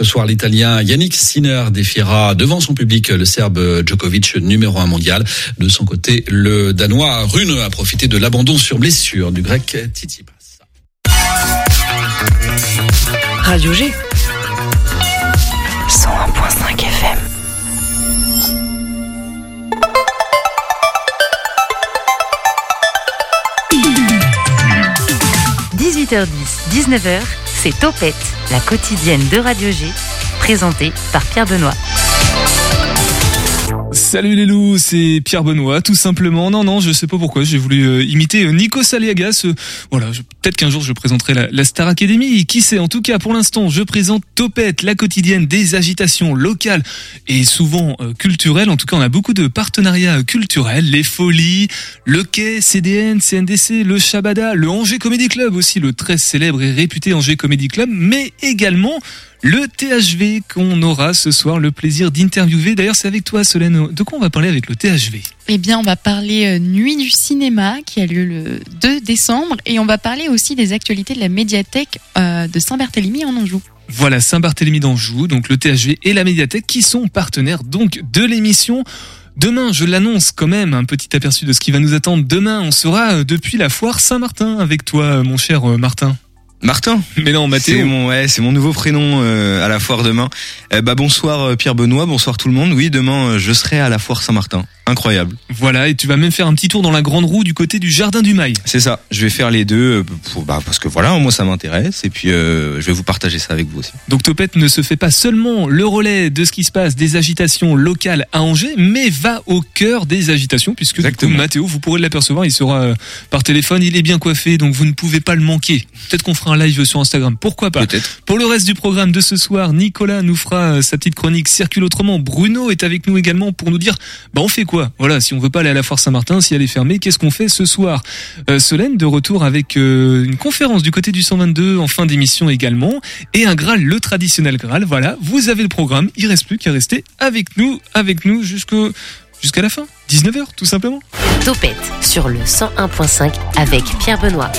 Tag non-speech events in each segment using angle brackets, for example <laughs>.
Ce soir, l'Italien Yannick Sinner défiera devant son public le Serbe Djokovic, numéro un mondial. De son côté, le Danois Rune a profité de l'abandon sur blessure du Grec Tsitsipas. Radio G. 101.5 FM. « 18h10, 19h, c'est Topette, la quotidienne de Radio G, présentée par Pierre Benoît. Salut les loups, c'est Pierre Benoît, tout simplement. Non, non, je sais pas pourquoi, j'ai voulu euh, imiter euh, Nico Saliagas. Euh, voilà, peut-être qu'un jour je présenterai la, Star Academy. Qui sait En tout cas, pour l'instant, je présente Topette, la quotidienne des agitations locales et souvent culturelles. En tout cas, on a beaucoup de partenariats culturels, les Folies, le Quai, CDN, CNDC, le Shabada, le Angers Comedy Club aussi, le très célèbre et réputé Angers Comedy Club, mais également le THV qu'on aura ce soir le plaisir d'interviewer. D'ailleurs, c'est avec toi, Solène. De quoi on va parler avec le THV Eh bien, on va parler euh, Nuit du cinéma qui a lieu le 2 décembre et on va parler aussi des actualités de la médiathèque euh, de Saint-Barthélemy en Anjou. Voilà, Saint-Barthélemy d'Anjou, donc le THV et la médiathèque qui sont partenaires donc de l'émission. Demain, je l'annonce quand même, un petit aperçu de ce qui va nous attendre. Demain, on sera euh, depuis la foire Saint-Martin avec toi, mon cher Martin. Martin Mais non, Mathéo. C'est mon, ouais, c'est mon nouveau prénom euh, à la foire demain. Euh, bah bonsoir euh, Pierre Benoît, bonsoir tout le monde. Oui, demain je serai à la foire Saint-Martin. Incroyable. Voilà, et tu vas même faire un petit tour dans la grande roue du côté du jardin du Mail. C'est ça. Je vais faire les deux pour, bah, parce que voilà, moi ça m'intéresse et puis je vais vous partager ça avec vous aussi. Donc Topette ne se fait pas seulement le relais de ce qui se passe des agitations locales à Angers, mais va au cœur des agitations puisque du Mathéo, vous pourrez l'apercevoir, il sera par téléphone, il est bien coiffé, donc vous ne pouvez pas le manquer. Peut-être qu'on fera un live sur Instagram. Pourquoi pas Pour le reste du programme de ce soir, Nicolas nous fera euh, sa petite chronique Circule autrement. Bruno est avec nous également pour nous dire bah on fait quoi? Voilà, si on veut pas aller à la Foire Saint-Martin, si elle est fermée, qu'est-ce qu'on fait ce soir? Euh, Solène de retour avec euh, une conférence du côté du 122 en fin d'émission également et un Graal, le traditionnel Graal. Voilà, vous avez le programme. Il reste plus qu'à rester avec nous, avec nous jusqu'au jusqu'à la fin, 19h tout simplement. Topette sur le 101.5 avec Pierre Benoît.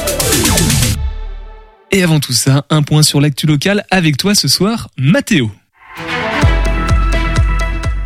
Et avant tout ça, un point sur l'actu local avec toi ce soir, Mathéo.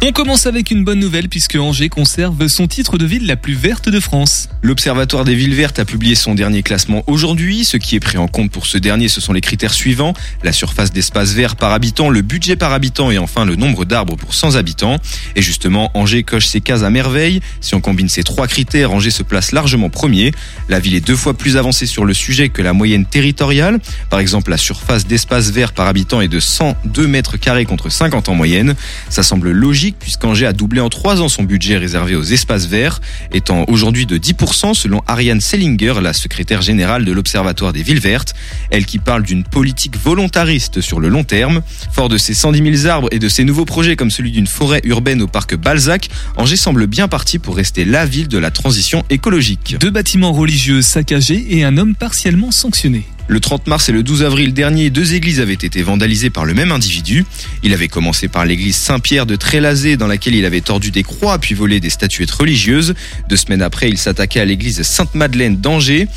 On commence avec une bonne nouvelle puisque Angers conserve son titre de ville la plus verte de France. L'Observatoire des villes vertes a publié son dernier classement aujourd'hui. Ce qui est pris en compte pour ce dernier, ce sont les critères suivants. La surface d'espace vert par habitant, le budget par habitant et enfin le nombre d'arbres pour 100 habitants. Et justement, Angers coche ses cases à merveille. Si on combine ces trois critères, Angers se place largement premier. La ville est deux fois plus avancée sur le sujet que la moyenne territoriale. Par exemple, la surface d'espace vert par habitant est de 102 mètres carrés contre 50 en moyenne. Ça semble logique puisqu'Angers a doublé en trois ans son budget réservé aux espaces verts, étant aujourd'hui de 10% selon Ariane Sellinger, la secrétaire générale de l'Observatoire des villes vertes, elle qui parle d'une politique volontariste sur le long terme. Fort de ses 110 000 arbres et de ses nouveaux projets comme celui d'une forêt urbaine au parc Balzac, Angers semble bien parti pour rester la ville de la transition écologique. Deux bâtiments religieux saccagés et un homme partiellement sanctionné. Le 30 mars et le 12 avril dernier, deux églises avaient été vandalisées par le même individu. Il avait commencé par l'église Saint-Pierre de Trélazé dans laquelle il avait tordu des croix puis volé des statuettes religieuses. Deux semaines après, il s'attaquait à l'église Sainte-Madeleine d'Angers.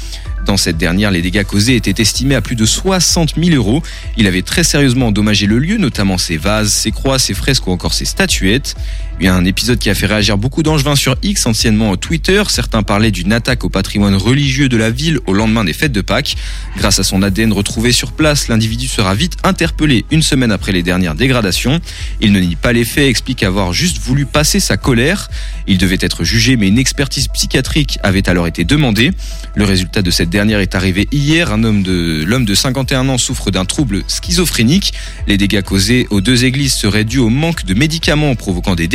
Dans cette dernière, les dégâts causés étaient estimés à plus de 60 000 euros. Il avait très sérieusement endommagé le lieu, notamment ses vases, ses croix, ses fresques ou encore ses statuettes. Il y a un épisode qui a fait réagir beaucoup d'angevins sur X, anciennement Twitter. Certains parlaient d'une attaque au patrimoine religieux de la ville au lendemain des fêtes de Pâques. Grâce à son ADN retrouvé sur place, l'individu sera vite interpellé une semaine après les dernières dégradations. Il ne nie pas les faits, explique avoir juste voulu passer sa colère. Il devait être jugé, mais une expertise psychiatrique avait alors été demandée. Le résultat de cette dernière est arrivé hier. Un homme de, l'homme de 51 ans souffre d'un trouble schizophrénique. Les dégâts causés aux deux églises seraient dus au manque de médicaments provoquant des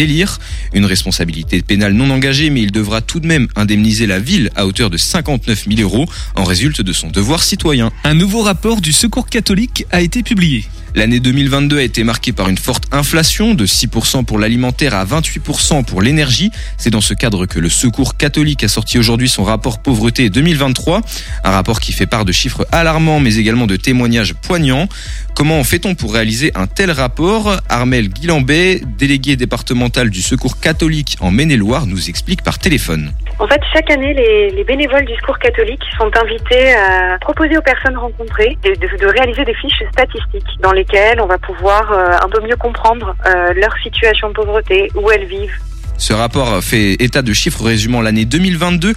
Une responsabilité pénale non engagée, mais il devra tout de même indemniser la ville à hauteur de 59 000 euros en résulte de son devoir citoyen. Un nouveau rapport du Secours catholique a été publié. L'année 2022 a été marquée par une forte inflation de 6% pour l'alimentaire à 28% pour l'énergie. C'est dans ce cadre que le Secours catholique a sorti aujourd'hui son rapport pauvreté 2023, un rapport qui fait part de chiffres alarmants mais également de témoignages poignants. Comment fait-on pour réaliser un tel rapport? Armel Guilambet, délégué départemental du Secours catholique en Maine-et-Loire, nous explique par téléphone En fait, chaque année, les, bénévoles du Secours catholique sont invités à proposer aux personnes rencontrées de, réaliser des fiches statistiques dans lesquelles on va pouvoir euh, un peu mieux comprendre euh, leur situation de pauvreté, où elles vivent, ce rapport fait état de chiffres résumant l'année 2022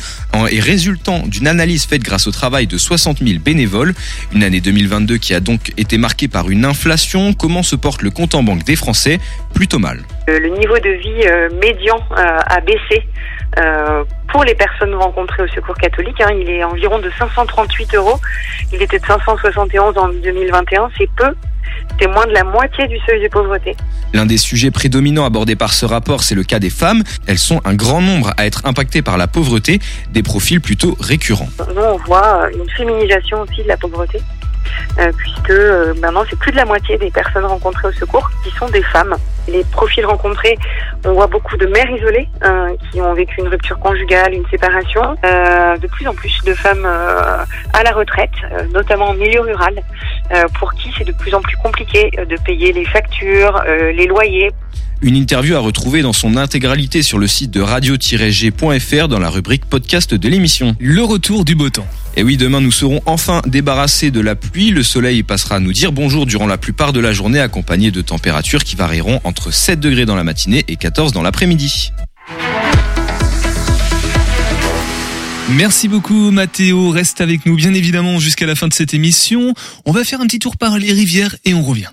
et résultant d'une analyse faite grâce au travail de 60 000 bénévoles. Une année 2022 qui a donc été marquée par une inflation. Comment se porte le compte en banque des Français? Plutôt mal. Le niveau de vie euh, médian euh, a baissé euh, pour les personnes rencontrées au Secours catholique. Hein. il est environ de 538 euros. Il était de 571 en 2021. C'est peu c'est moins de la moitié du seuil de pauvreté. L'un des sujets prédominants abordés par ce rapport, c'est le cas des femmes. Elles sont un grand nombre à être impactées par la pauvreté, des profils plutôt récurrents. Nous, on voit une féminisation aussi de la pauvreté. Euh, puisque euh, maintenant c'est plus de la moitié des personnes rencontrées au secours qui sont des femmes. Les profils rencontrés, on voit beaucoup de mères isolées euh, qui ont vécu une rupture conjugale, une séparation, de plus en plus de femmes à la retraite, notamment en milieu rural, pour qui c'est de plus en plus compliqué de payer les factures, les loyers. Une interview à retrouver dans son intégralité sur le site de radio-g.fr dans la rubrique podcast de l'émission. Le retour du beau temps. Et oui, demain nous serons enfin débarrassés de la pluie. Le soleil passera à nous dire bonjour durant la plupart de la journée, accompagné de températures qui varieront entre 7 degrés dans la matinée et 14 dans l'après-midi. Merci beaucoup Mathéo, reste avec nous bien évidemment jusqu'à la fin de cette émission. On va faire un petit tour par les rivières et on revient.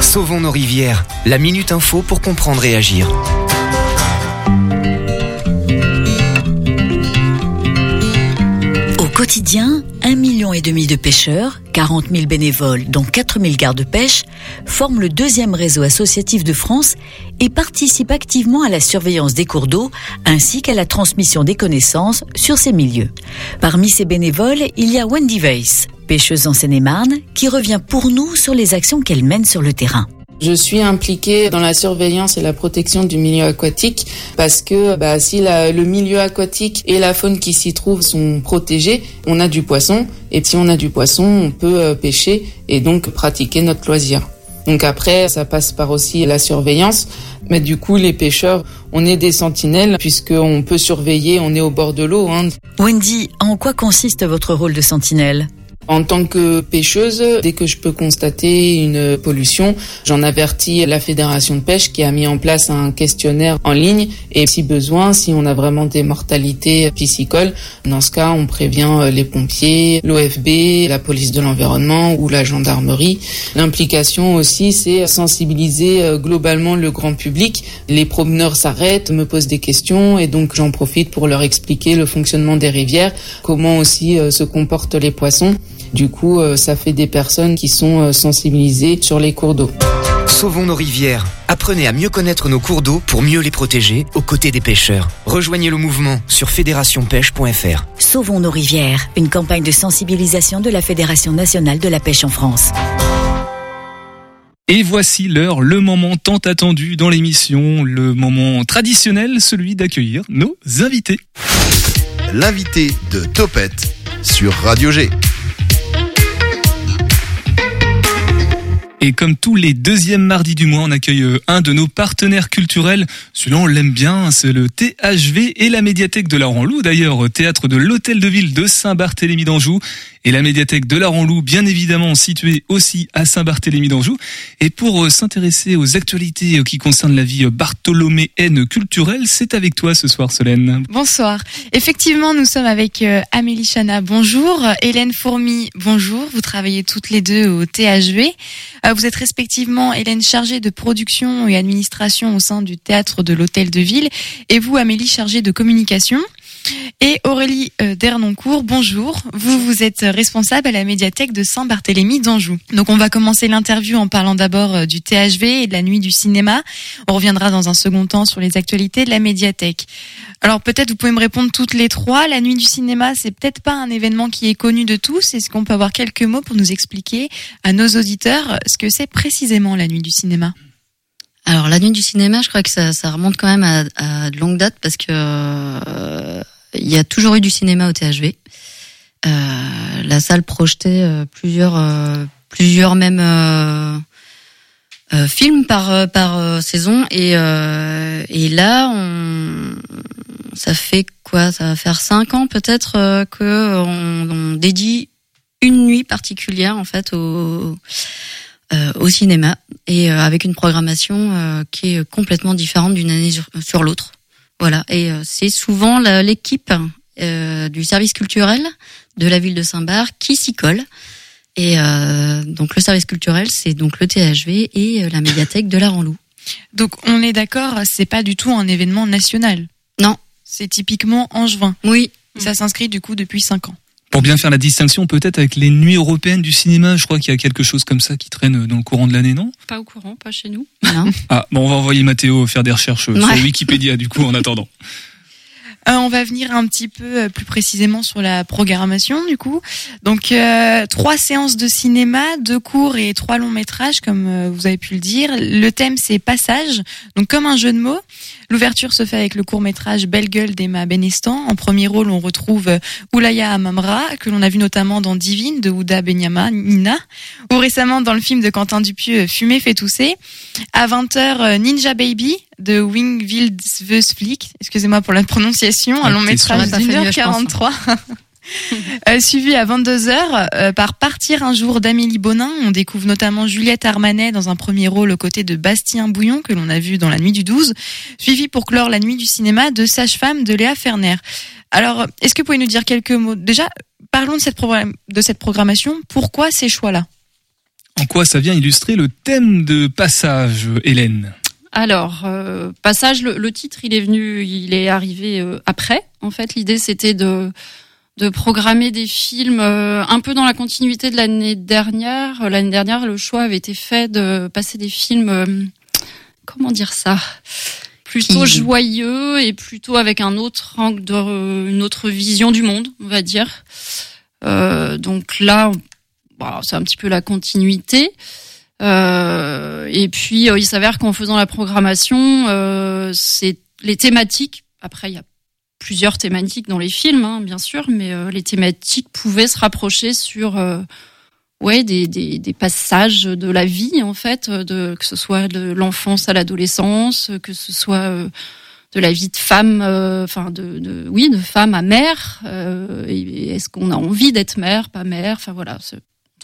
Sauvons nos rivières, la minute info pour comprendre et agir. Quotidien, un million et demi de pêcheurs, 40 000 bénévoles, dont 4 000 gardes-pêche, forment le deuxième réseau associatif de France et participent activement à la surveillance des cours d'eau ainsi qu'à la transmission des connaissances sur ces milieux. Parmi ces bénévoles, il y a Wendy Weiss, pêcheuse en Seine-et-Marne, qui revient pour nous sur les actions qu'elle mène sur le terrain. Je suis impliquée dans la surveillance et la protection du milieu aquatique parce que bah, si le milieu aquatique et la faune qui s'y trouve sont protégés, on a du poisson et si on a du poisson, on peut euh, pêcher et donc pratiquer notre loisir. Donc après, ça passe par aussi la surveillance. Mais du coup, les pêcheurs, on est des sentinelles puisqu'on peut surveiller, on est au bord de l'eau. Hein. Wendy, en quoi consiste votre rôle de sentinelle? En tant que pêcheuse, dès que je peux constater une pollution, j'en avertis la fédération de pêche qui a mis en place un questionnaire en ligne et si besoin, si on a vraiment des mortalités piscicoles, dans ce cas, on prévient les pompiers, l'OFB, la police de l'environnement ou la gendarmerie. L'implication aussi, c'est sensibiliser euh, globalement le grand public. Les promeneurs s'arrêtent, me posent des questions et donc j'en profite pour leur expliquer le fonctionnement des rivières, comment aussi euh, se comportent les poissons. Du coup, euh, ça fait des personnes qui sont euh, sensibilisées sur les cours d'eau. Sauvons nos rivières. Apprenez à mieux connaître nos cours d'eau pour mieux les protéger aux côtés des pêcheurs. Rejoignez le mouvement sur fédérationpêche.fr. Sauvons nos rivières, une campagne de sensibilisation de la Fédération nationale de la pêche en France. Et voici l'heure, le moment tant attendu dans l'émission, le moment traditionnel, celui d'accueillir nos invités. L'invité de Topette sur Radio G. Et comme tous les deuxièmes mardis du mois, on accueille euh, un de nos partenaires culturels. Celui-là, on l'aime bien, c'est le THV et la médiathèque de la Loup, d'ailleurs, théâtre de l'Hôtel de Ville de Saint-Barthélemy d'Anjou et la médiathèque de la Loup, bien évidemment située aussi à Saint-Barthélemy d'Anjou. Et pour euh, s'intéresser aux actualités euh, qui concernent la vie bartholoméenne culturelle, c'est avec toi ce soir, Solène. Bonsoir. Effectivement, nous sommes avec Amélie Chana, bonjour. Hélène Fourmi, bonjour. Vous travaillez toutes les deux au THV. Vous êtes respectivement Hélène chargée de production et administration au sein du théâtre de l'Hôtel de Ville et vous Amélie chargée de communication. Et Aurélie euh, Dernoncourt, bonjour. Vous, vous êtes responsable à la médiathèque de Saint-Barthélemy d'Anjou. Donc, on va commencer l'interview en parlant d'abord euh, du THV et de la nuit du cinéma. On reviendra dans un second temps sur les actualités de la médiathèque. Alors, peut-être vous pouvez me répondre toutes les trois. La nuit du cinéma, c'est peut-être pas un événement qui est connu de tous. Est-ce qu'on peut avoir quelques mots pour nous expliquer à nos auditeurs ce que c'est précisément la nuit du cinéma? Alors la nuit du cinéma, je crois que ça, ça remonte quand même à, à de longue date parce que euh, il y a toujours eu du cinéma au THV. Euh, la salle projetait euh, plusieurs, euh, plusieurs même films par par saison et et là on ça fait quoi? Ça va faire cinq ans peut-être euh, que on, on, dédie une nuit particulière en fait au euh, au cinéma et euh, avec une programmation qui est complètement différente d'une année sur, l'autre. Voilà, et c'est souvent l'équipe du service culturel de la ville de Saint-Bar qui s'y colle. Et donc le service culturel, c'est donc le THV et la médiathèque de la Ranlou. Donc on est d'accord, c'est pas du tout un événement national. Non, c'est typiquement angevin. Oui. Ça s'inscrit du coup depuis 5 ans. Pour bien faire la distinction peut-être avec les nuits européennes du cinéma, je crois qu'il y a quelque chose comme ça qui traîne dans le courant de l'année, non? Pas au courant, pas chez nous. ah, bon, on va envoyer Mathéo faire des recherches sur Wikipédia du coup en attendant. <laughs> Euh, on va venir un petit peu euh, plus précisément sur la programmation du coup. Donc euh, trois séances de cinéma, deux courts et trois longs métrages comme vous avez pu le dire. Le thème c'est passage, donc comme un jeu de mots. L'ouverture se fait avec le court métrage Belle gueule d'Emma Benestan. En premier rôle, on retrouve Oulaya Amamra que l'on a vu notamment dans Divine de Ouda Benyama Nina ou récemment dans le film de Quentin Dupieux Fumer fait tousser. À 20h Ninja Baby de Wingfield Flick, excusez-moi pour la prononciation, un long métrage d'une heure 43. euh, suivi à 22h euh, par Partir un jour d'Amélie Bonin. On découvre notamment Juliette Armanet dans un premier rôle aux côtés de Bastien Bouillon que l'on a vu dans La Nuit du 12, suivi pour clore la nuit du cinéma de Sage-femme de Léa Ferner. Alors, est-ce que vous pouvez nous dire quelques mots? Déjà, parlons de cette, de cette programmation. Pourquoi ces choix-là? En quoi ça vient illustrer le thème de passage, Hélène? Alors, euh, passage, le, titre, il est venu, il est arrivé euh, après. En fait, l'idée, c'était de de programmer des films euh, un peu dans la continuité de l'année dernière. L'année dernière, le choix avait été fait de passer des films, comment dire ça, plutôt joyeux et plutôt avec un autre angle, de, une autre vision du monde, on va dire. donc là, c'est un petit peu la continuité. Euh, et puis euh, il s'avère qu'en faisant la programmation, euh, c'est les thématiques. Après, il y a plusieurs thématiques dans les films, hein, bien sûr, mais les thématiques pouvaient se rapprocher sur ouais des, des, des, passages de la vie en fait, de que ce soit de l'enfance à l'adolescence, que ce soit de la vie de femme, enfin de, de, oui de femme à mère. Est-ce qu'on a envie d'être mère, pas mère Enfin voilà,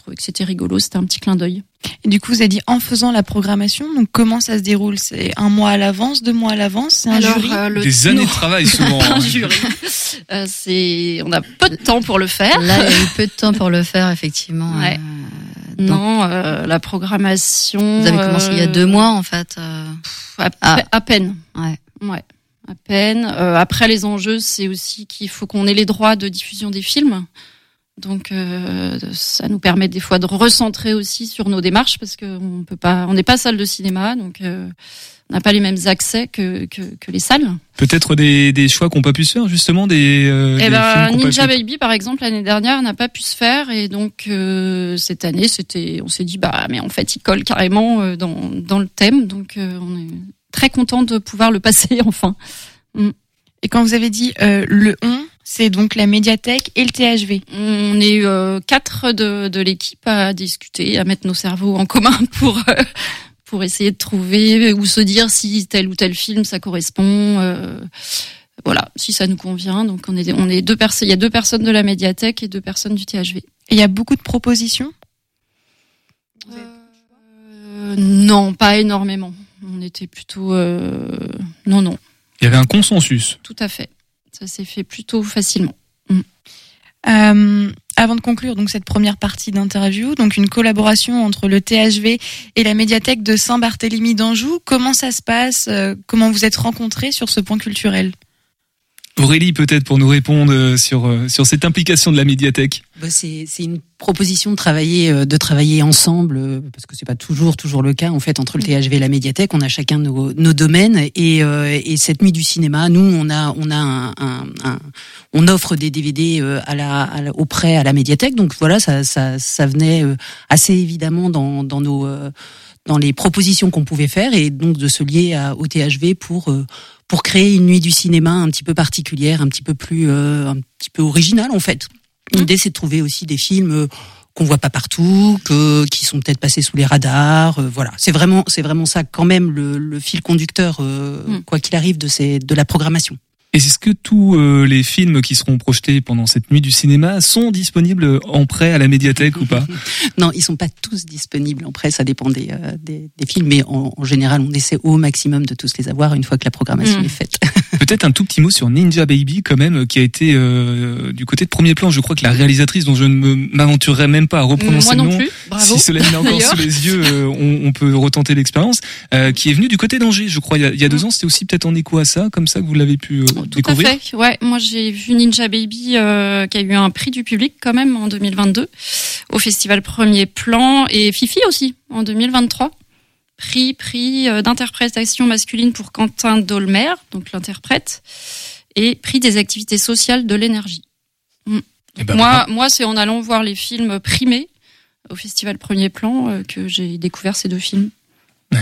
trouvais que c'était rigolo, c'était un petit clin d'œil. Et du coup, vous avez dit en faisant la programmation, donc comment ça se déroule? C'est un mois à l'avance, deux mois à l'avance C'est un jury? euh, Des années de travail <laughs> souvent. un jury. Euh, c'est, on a peu de temps pour le faire. Là, il y a eu peu de temps pour le faire, effectivement. Ouais. Euh, non, la programmation. Vous avez commencé il y a deux mois, en fait. À, ah. à, peine. Ouais. Ouais. À peine. après, les enjeux, c'est aussi qu'il faut qu'on ait les droits de diffusion des films. Donc euh, ça nous permet des fois de recentrer aussi sur nos démarches parce qu'on peut pas, on n'est pas salle de cinéma, donc euh, on n'a pas les mêmes accès que, que, que les salles. Peut-être des, des choix qu'on pas pu se faire justement des. Euh, eh ben, Ninja Baby par exemple l'année dernière n'a pas pu se faire et donc euh, cette année c'était, on s'est dit bah mais en fait il colle carrément dans dans le thème donc on est très content de pouvoir le <laughs> passer enfin. Mm. Et quand vous avez dit le on, c'est donc la médiathèque et le THV. On est euh, quatre de, de l'équipe à discuter, à mettre nos cerveaux en commun <laughs> pour euh, pour essayer de trouver ou se dire si tel ou tel film ça correspond. Euh, voilà, si ça nous convient. Donc on est on est deux personnes. Il y a deux personnes de la médiathèque et deux personnes du THV. Et il y a beaucoup de propositions? non, pas énormément. On était plutôt non non. Il y avait un consensus. Tout à fait. Ça s'est fait plutôt facilement. Mm. Euh, avant de conclure cette première partie d'interview, donc une collaboration entre le THV et la médiathèque de Saint-Barthélemy d'Anjou, comment ça se passe? Euh, Comment vous êtes rencontrés sur ce point culturel? Aurélie, peut-être pour nous répondre euh, sur euh, sur cette implication de la médiathèque. Bah c'est une proposition de travailler euh, de travailler ensemble parce que c'est pas toujours toujours le cas en fait entre le THV et la médiathèque. On a chacun nos, nos domaines et et cette nuit du cinéma, nous on a on a un, un, on offre des DVD à la, à la auprès à la médiathèque. Donc voilà, ça ça ça venait assez évidemment dans dans nos dans les propositions qu'on pouvait faire et donc de se lier à, au THV pour pour créer une nuit du cinéma un petit peu particulière, un petit peu plus, euh, un petit peu originale en fait. Mmh. L'idée c'est de trouver aussi des films euh, qu'on voit pas partout, que qui sont peut-être passés sous les radars. Euh, voilà, c'est vraiment c'est vraiment ça quand même le, le fil conducteur, mmh. quoi qu'il arrive de ces de la programmation. Est-ce que tous euh, les films qui seront projetés pendant cette nuit du cinéma sont disponibles en prêt à la médiathèque ou pas <laughs> Non, ils sont pas tous disponibles en prêt, ça dépend des, euh, des, des, films, mais en, en, général, on essaie au maximum de tous les avoir une fois que la programmation mmh. est faite. <laughs> Peut-être un tout petit mot sur Ninja Baby quand même, qui a été euh, du côté de premier plan. Je crois que la réalisatrice, dont je ne m'aventurerai même pas à reprononcer Moi le non nom, plus. Bravo. si Solène l'a encore sous les yeux, euh, on, on, peut retenter l'expérience, euh, qui est venue du côté d'Angers, je crois, il y a, il y a deux ans. C'était aussi peut-être en écho à ça, comme ça que vous l'avez pu Tout à fait. Ouais, moi j'ai vu Ninja Baby euh, qui a eu un prix du public quand même en 2022 au festival Premier Plan et Fifi aussi en 2023. Prix prix euh, d'interprétation masculine pour Quentin Dolmer, donc l'interprète, et prix des activités sociales de l'énergie. Mm. ben, moi, moi c'est en allant voir les films primés au festival Premier Plan euh, que j'ai découvert ces deux films.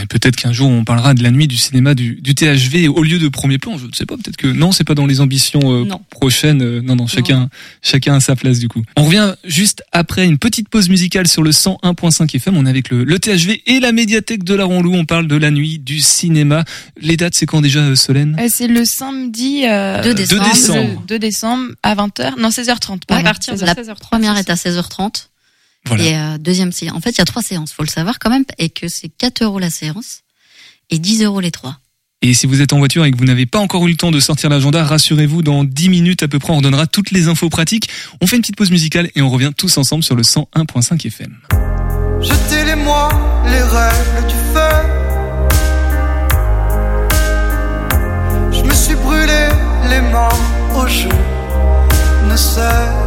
Peut-être qu'un jour on parlera de la nuit du cinéma du, du THV au lieu de premier plan. Je ne sais pas. Peut-être que non, c'est pas dans les ambitions euh, Non. prochaines. Euh, non, non, chacun, chacun a sa place du coup. On revient juste après une petite pause musicale sur le 101.5 FM. On est avec le, le THV et la médiathèque de la Ronlou. On parle de la nuit du cinéma. Les dates, c'est quand déjà, euh, Solène? Euh, C'est le samedi euh, 2 décembre. 2 décembre. le 2 décembre à 20h. Non, 16h30. À pardon. partir de La 16h30. première est à 16h30 Voilà. et euh, deuxième séance. En fait, il y a trois séances, faut le savoir quand même, et que c'est 4 euros la séance et 10 euros les trois. Et si vous êtes en voiture et que vous n'avez pas encore eu le temps de sortir l'agenda, rassurez-vous, dans 10 minutes à peu près, on donnera toutes les infos pratiques. On fait une petite pause musicale et on revient tous ensemble sur le 101.5 FM. Jeter les mois, les règles du feu. Je me suis brûlé les mains au jeu. Ne sais.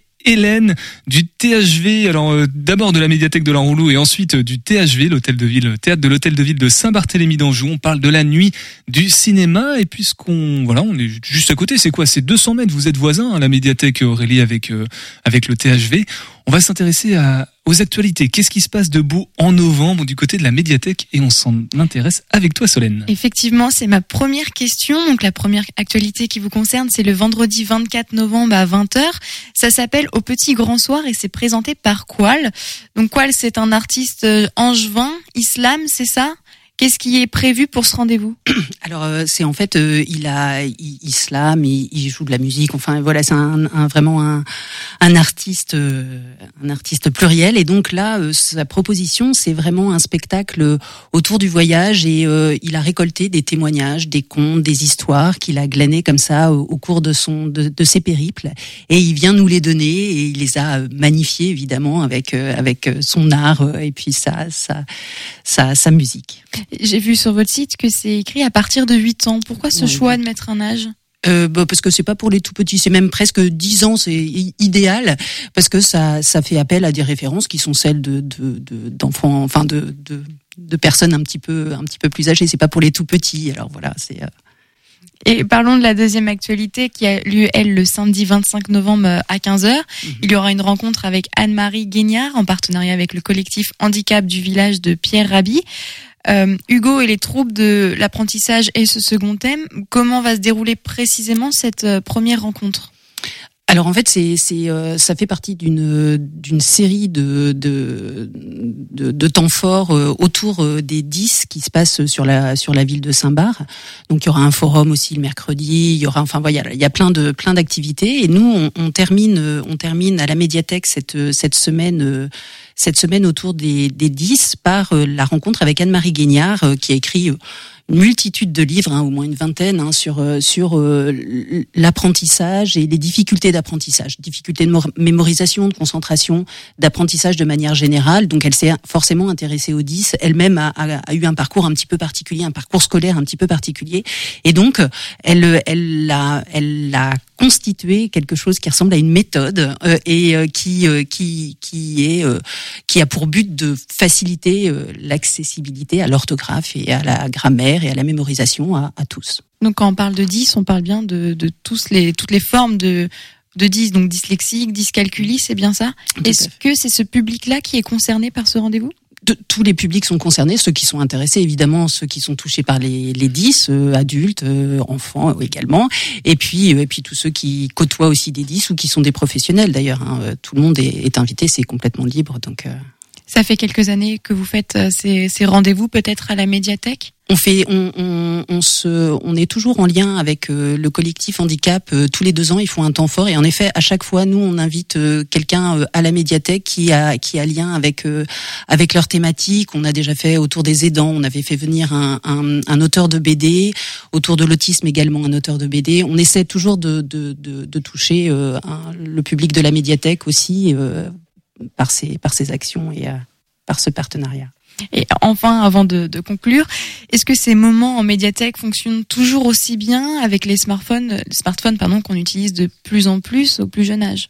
Hélène du THV. Alors euh, d'abord de la médiathèque de la Rouleau et ensuite euh, du THV, l'hôtel de ville, théâtre de l'hôtel de ville de Saint-Barthélemy d'Anjou. On parle de la nuit du cinéma et puisqu'on voilà, on est juste à côté. C'est quoi? C'est 200 mètres. Vous êtes voisins, hein, la médiathèque Aurélie avec euh, avec le THV. On va s'intéresser à, aux actualités. Qu'est-ce qui se passe de beau en novembre du côté de la médiathèque Et on s'en intéresse avec toi, Solène. Effectivement, c'est ma première question. Donc la première actualité qui vous concerne, c'est le vendredi 24 novembre à 20h. Ça s'appelle Au Petit Grand Soir et c'est présenté par Qual. Donc Qual, c'est un artiste euh, angevin, islam, c'est ça? Qu'est-ce qui est prévu pour ce rendez-vous? <clears throat> Alors euh, c'est en fait euh, il a il, islam, il, il joue de la musique. Enfin voilà, c'est un, un- vraiment un, un artiste euh, un artiste pluriel. Et donc là, euh, sa proposition c'est vraiment un spectacle autour du voyage et euh, il a récolté des témoignages, des contes, des histoires qu'il a glanées comme ça au, cours de son de, de ses périples. Et il vient nous les donner et il les a magnifiés évidemment avec avec son art et puis sa sa sa, sa musique. J'ai vu sur votre site que c'est écrit à partir de 8 ans. Pourquoi ce Oui, choix de mettre un âge? Euh, bah, parce que c'est pas pour les tout petits, c'est même presque 10 ans, c'est idéal parce que ça ça fait appel à des références qui sont celles de de- de- d'enfants, enfin de, de de personnes un petit peu un petit peu plus âgées. C'est pas pour les tout petits. Alors voilà, c'est euh, Et parlons de la deuxième actualité qui a lieu, elle, le samedi 25 novembre euh, à 15h. Il y aura une rencontre avec Anne-Marie Guignard en partenariat avec le collectif Handicap du village de Pierre Rabhi. Euh, Hugo et les troubles de l'apprentissage et ce second thème. Comment va se dérouler précisément cette euh, première rencontre? Alors en fait, c'est euh, ça fait partie d'une d'une série de de, de temps forts euh, autour euh, des 10 qui se passent sur la sur la ville de Saint-Bar. Donc il y aura un forum aussi le mercredi, il y aura enfin voilà, il y a plein de plein d'activités et nous on, on termine on termine à la médiathèque cette cette semaine cette semaine autour des des 10 par euh, la rencontre avec Anne-Marie Guignard euh, qui a écrit euh, une multitude de livres, hein, au moins une vingtaine, hein, sur sur euh, l'apprentissage et les difficultés d'apprentissage, difficultés de mor- mémorisation, de concentration, d'apprentissage de manière générale. Donc, elle s'est forcément intéressée aux 10. Elle-même a, a- a eu un parcours un petit peu particulier, un parcours scolaire un petit peu particulier, et donc elle elle l'a elle l'a constitué quelque chose qui ressemble à une méthode euh, et euh, qui euh, qui qui est qui a pour but de faciliter l'accessibilité à l'orthographe et à la grammaire et à la mémorisation à, à tous. Donc quand on parle de 10, on parle bien de, de tous les, toutes les formes de de 10, donc dyslexique, dyscalculie, c'est bien ça? Est-ce que c'est ce public-là qui est concerné par ce rendez-vous? de, tous les publics sont concernés, ceux qui sont intéressés, évidemment, ceux qui sont touchés par les, les 10, euh, adultes, euh, enfants également, et puis, et puis tous ceux qui côtoient aussi des 10 ou qui sont des professionnels d'ailleurs. Hein. Tout le monde est, est invité, c'est complètement libre. Donc, Ça fait quelques années que vous faites ces, ces rendez-vous, peut-être à la médiathèque? On fait, on, on, on, se, on est toujours en lien avec euh, le collectif handicap. Euh, tous les deux ans, ils font un temps fort et en effet, à chaque fois, nous, on invite euh, quelqu'un à la médiathèque qui a, qui a lien avec, avec leur thématique. On a déjà fait autour des aidants. On avait fait venir un, un, un auteur de BD autour de l'autisme également, un auteur de BD. On essaie toujours de, de, de, de toucher le public de la médiathèque aussi par ces, par ces actions et par ce partenariat. Et enfin, avant de, de conclure, est-ce que ces moments en médiathèque fonctionnent toujours aussi bien avec les smartphones, les smartphones pardon, qu'on utilise de plus en plus au plus jeune âge?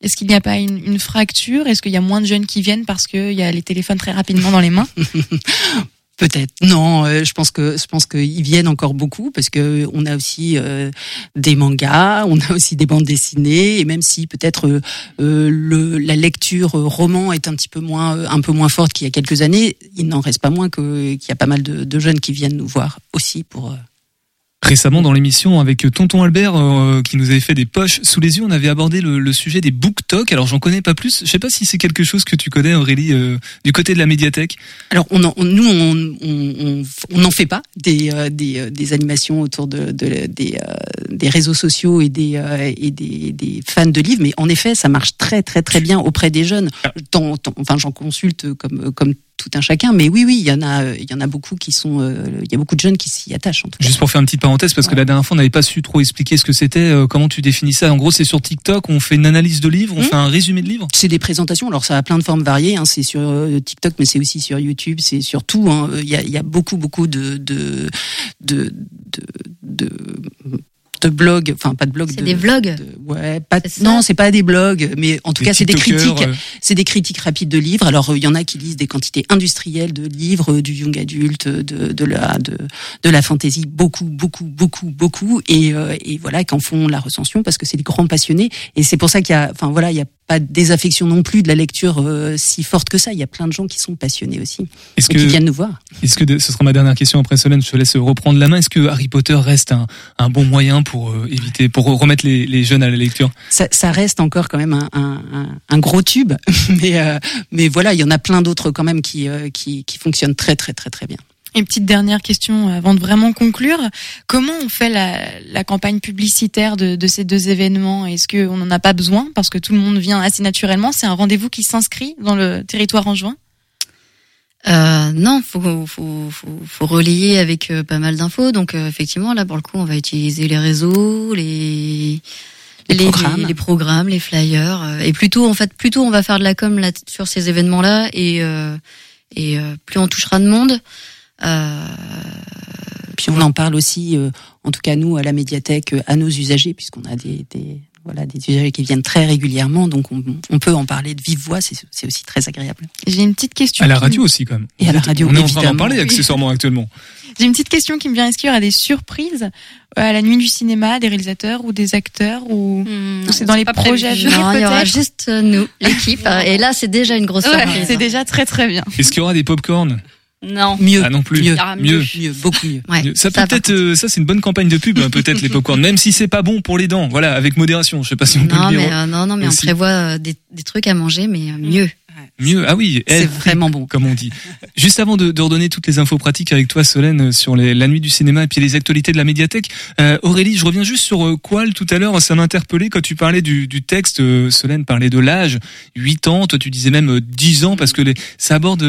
Est-ce qu'il n'y a pas une, une fracture? Est-ce qu'il y a moins de jeunes qui viennent parce qu'il y a les téléphones très rapidement dans les mains? <laughs> Peut-être. Non, euh, je pense que je pense qu'ils viennent encore beaucoup parce que on a aussi euh, des mangas, on a aussi des bandes dessinées et même si peut-être euh, euh le la lecture roman est un petit peu moins un peu moins forte qu'il y a quelques années, il n'en reste pas moins que qu'il y a pas mal de, de, jeunes qui viennent nous voir aussi pour Récemment, dans l'émission avec Tonton Albert, euh, qui nous avait fait des poches sous les yeux, on avait abordé le, le sujet des book talk. Alors, j'en connais pas plus. Je sais pas si c'est quelque chose que tu connais, Aurélie, euh, du côté de la médiathèque. Alors, on, en, nous, on n'en fait pas des, euh, des, euh, des, animations autour de, de des, des, réseaux sociaux et, des, et des, des, fans de livres, mais en effet, ça marche très, très, très bien auprès des jeunes. Tant, tant, enfin, j'en consulte comme, comme tout un chacun. Mais oui, oui, il y en a, il y en a beaucoup qui sont, euh, il y a beaucoup de jeunes qui s'y attachent. En tout Juste pour faire une petite parenthèse, parce que la dernière fois on n'avait pas su trop expliquer ce que c'était, euh, comment tu définis ça. En gros, c'est sur TikTok, on fait une analyse de livres, on mmh. fait un résumé de livres. C'est des présentations. Alors ça a plein de formes variées. Hein. C'est sur euh, TikTok, mais c'est aussi sur YouTube, c'est sur tout. Hein. Il y, a, il y a beaucoup, beaucoup de de blogs, enfin pas de blogs. C'est des vlogs. ouais, pas. Non, c'est pas des blogs, mais en tout cas c'est des critiques. Euh. C'est des critiques rapides de livres. Alors il y en a qui lisent des quantités industrielles de livres, du young adulte, de, de la de, de la fantasy, beaucoup, beaucoup, beaucoup, beaucoup, et, euh, et voilà, qu'en font la recension parce que c'est des grands passionnés. Et c'est pour ça qu'il y a, enfin voilà, il y a pas de désaffection non plus de la lecture euh, si forte que ça. Il y a plein de gens qui sont passionnés aussi est-ce et que, qui viennent nous voir. Est-ce que ce sera ma dernière question après Solène Je te laisse reprendre la main. Est-ce que Harry Potter reste un, un bon moyen pour euh, éviter, pour remettre les, les, jeunes à la lecture? Ça, ça, reste encore quand même un, un, un gros tube, <laughs> mais euh, mais voilà, il y en a plein d'autres quand même qui, qui qui fonctionnent très très très très bien. Une petite dernière question avant de vraiment conclure. Comment on fait la, la campagne publicitaire de, de, ces deux événements? Est-ce qu'on n'en a pas besoin? Parce que tout le monde vient assez naturellement C'est un rendez-vous qui s'inscrit dans le territoire en juin? Euh, non, faut, faut, faut, faut relayer avec euh, pas mal d'infos. Donc euh, effectivement, là pour le coup, on va utiliser les réseaux, les les, les, programmes. les, programmes, les flyers, euh, et plutôt en fait, plutôt on va faire de la com là, sur ces événements-là, et et plus on touchera de monde, euh, Puis on en parle aussi, euh, en tout cas nous à la médiathèque, euh, à nos usagers, puisqu'on a des, des, voilà des usagers qui viennent très régulièrement, donc on, on peut en parler de vive voix, c'est aussi très agréable. J'ai une petite question. À la radio aussi quand même. Et à la radio. On est en train d'en parler accessoirement actuellement. J'ai une petite question qui me vient. Est-ce qu'il y aura des surprises à la nuit du cinéma, des réalisateurs ou des acteurs ou mmh, c'est dans les projets à venir Il y aura juste nous, l'équipe. et là, c'est déjà une grosse surprise. c'est déjà très très bien. Est-ce qu'il y aura des pop-corn non. Mieux. Ah non plus. Mieux. mieux. mieux. Beaucoup mieux. Ouais, ça peut être, euh, ça c'est une bonne campagne de pub, hein, peut-être les popcorn, même si c'est pas bon pour les dents. Voilà, avec modération. Je sais pas si on non, peut le dire. Mais, euh, non, non, mais on prévoit euh, des, des, trucs à manger, mais mieux. Mieux, ah oui, c'est vraiment bon, comme on dit. Juste avant de, de, redonner toutes les infos pratiques avec toi, Solène, sur les, la nuit du cinéma et puis les actualités de la médiathèque. Euh, Aurélie, je reviens juste sur euh, Qual tout à l'heure. Ça m'a interpellé quand tu parlais du, du texte. Euh, Solène parlait de l'âge, 8 ans. Toi, tu disais même 10 ans parce que les, ça aborde,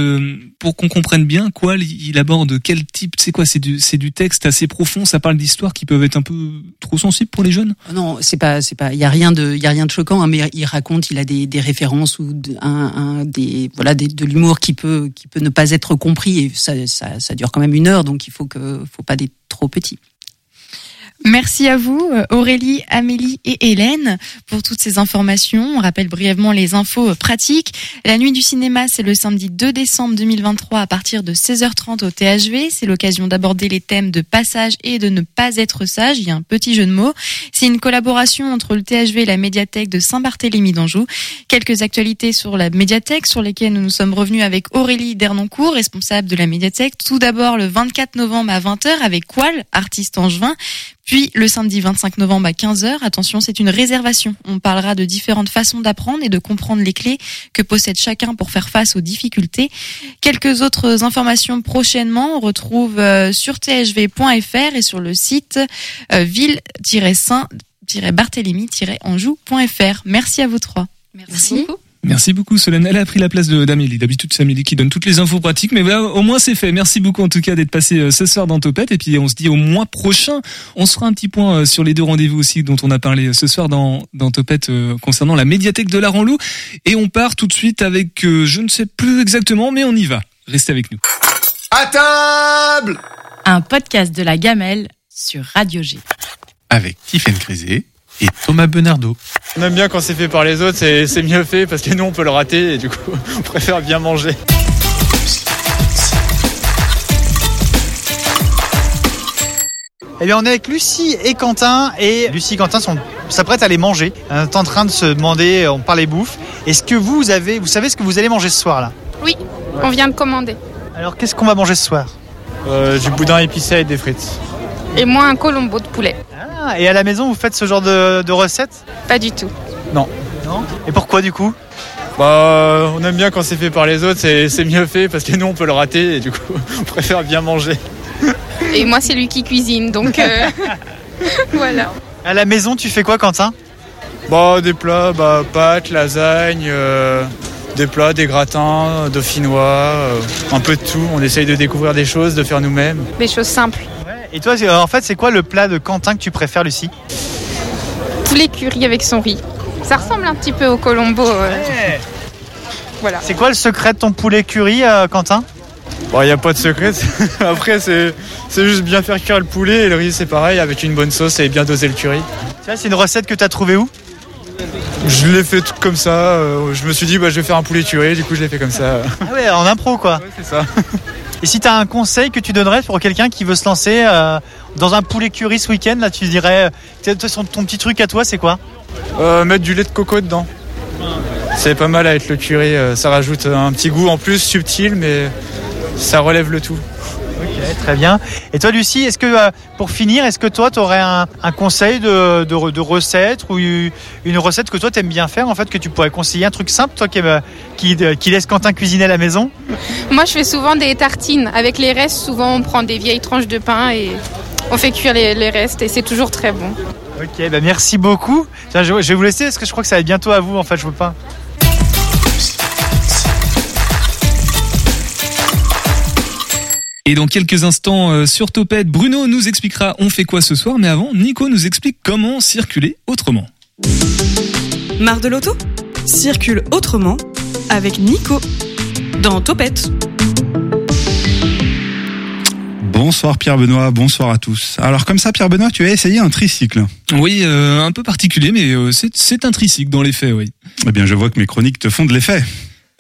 pour qu'on comprenne bien, Qual, il aborde quel type. C'est quoi C'est du, texte assez profond. Ça parle d'histoires qui peuvent être un peu trop sensibles pour les jeunes? Non, c'est pas, c'est pas. Il y a rien de, il y a rien de choquant. Hein, mais il raconte, il a des, des références ou un, un des voilà des, de l'humour qui peut qui peut ne pas être compris et ça, ça, dure quand même une heure donc il faut que faut pas être trop petit. Merci à vous, euh, Aurélie, Amélie et Hélène, pour toutes ces informations. On rappelle brièvement les infos euh, pratiques. La nuit du cinéma, c'est le samedi 2 décembre 2023 à partir de 16h30 au THV. C'est l'occasion d'aborder les thèmes de passage et de ne pas être sage. Il y a un petit jeu de mots. C'est une collaboration entre le THV et la médiathèque de Saint-Barthélemy d'Anjou. Quelques actualités sur la médiathèque sur lesquelles nous nous sommes revenus avec Aurélie Dernoncourt, responsable de la médiathèque. Tout d'abord le 24 novembre à 20h avec Qual, artiste angevin. Puis le samedi 25 novembre à 15h, attention, c'est une réservation. On parlera de différentes façons d'apprendre et de comprendre les clés que possède chacun pour faire face aux difficultés. Quelques autres informations prochainement, on retrouve euh, sur thv.fr et sur le site euh, ville-saint-barthélemy-anjou.fr. Merci à vous trois. Merci. Merci beaucoup Solène. Elle a pris la place de d'Amélie. D'habitude c'est Amélie qui donne toutes les infos pratiques, mais voilà, au moins c'est fait. Merci beaucoup en tout cas d'être passé euh, ce soir dans Topette. Et puis on se dit au mois prochain. On se fera un petit point euh, sur les deux rendez-vous aussi dont on a parlé euh, ce soir dans, dans Topette concernant la médiathèque de la Ranlou. Et on part tout de suite avec, je ne sais plus exactement, mais on y va. Restez avec nous. À table Un podcast de la gamelle sur Radio G. Avec Tiffaine Crisé et Thomas Benardo. On aime bien quand c'est fait par les autres, c'est c'est mieux fait parce que nous on peut le rater et du coup <laughs> on préfère bien manger. Eh bien, on est avec Lucie et Quentin et Lucie et Quentin sont s'apprêtent à aller manger. On est en train de se demander, on parle des bouffes. Est-ce que vous, avez, vous savez ce que vous allez manger ce soir là? Oui, on vient de commander. Alors, qu'est-ce qu'on va manger ce soir? Euh, du boudin épicé avec des frites. Et moi, un colombo de poulet. Ah, Et à la maison, vous faites ce genre de, de recettes? Pas du tout. Non. Non Et pourquoi du coup? Bah on aime bien quand c'est fait par les autres, c'est mieux fait parce que nous on peut le rater et du coup <laughs> on préfère bien manger. Et moi, c'est lui qui cuisine, donc euh, <laughs> <laughs> voilà. À la maison, tu fais quoi, Quentin? Bah des plats, bah pâtes, lasagne, euh, des plats, des gratins, dauphinois, euh, un peu de tout. On essaye de découvrir des choses, de faire nous-mêmes. Des choses simples. Et toi, en fait, c'est quoi le plat de Quentin que tu préfères, Lucie Poulet curry avec son riz. Ça ressemble un petit peu au colombo. euh. Voilà. C'est quoi le secret de ton poulet curry, euh, Quentin Bon, il n'y a pas de secret. <laughs> Après, c'est c'est juste bien faire cuire le poulet et le riz, c'est pareil, avec une bonne sauce et bien doser le curry. Tu vois, c'est une recette que tu as trouvée où Je l'ai fait tout comme ça. euh, je me suis dit, bah, je vais faire un poulet curry, du coup, je l'ai fait comme ça. Ah ouais, en impro, quoi. c'est ça. <laughs> Et si tu un conseil que tu donnerais pour quelqu'un qui veut se lancer euh, dans un poulet curry ce week-end, là, tu dirais, euh, ton petit truc à toi, c'est quoi? Euh, mettre du lait de coco dedans. C'est pas mal avec le curry, euh, ça rajoute un petit goût en plus subtil, mais ça relève le tout. Ok, très bien. Et toi, Lucie, est-ce que, euh, pour finir, est-ce que toi, tu aurais un, un conseil de, de, re- de recette ou une recette que toi, t'aimes bien faire, en fait, que tu pourrais conseiller Un truc simple, toi, qui, euh, qui laisse Quentin cuisiner à la maison? Moi, je fais souvent des tartines. Avec les restes, souvent, on prend des vieilles tranches de pain et on fait cuire les, les restes et c'est toujours très bon. Ok, bah merci beaucoup. Tiens, je, je vais vous laisser parce que je crois que ça va être bientôt à vous, en fait, je veux pas. Et dans quelques instants euh, sur Topette, Bruno nous expliquera on fait quoi ce soir, mais avant, Nico nous explique comment circuler autrement. Marre de l'auto? Circule autrement avec Nico dans Topette. Bonsoir Pierre Benoît, bonsoir à tous. Alors comme ça Pierre Benoît, tu as essayé un tricycle? Oui, euh, un peu particulier, mais euh, c'est- c'est un tricycle dans les faits, oui. Eh bien je vois que mes chroniques te font de l'effet.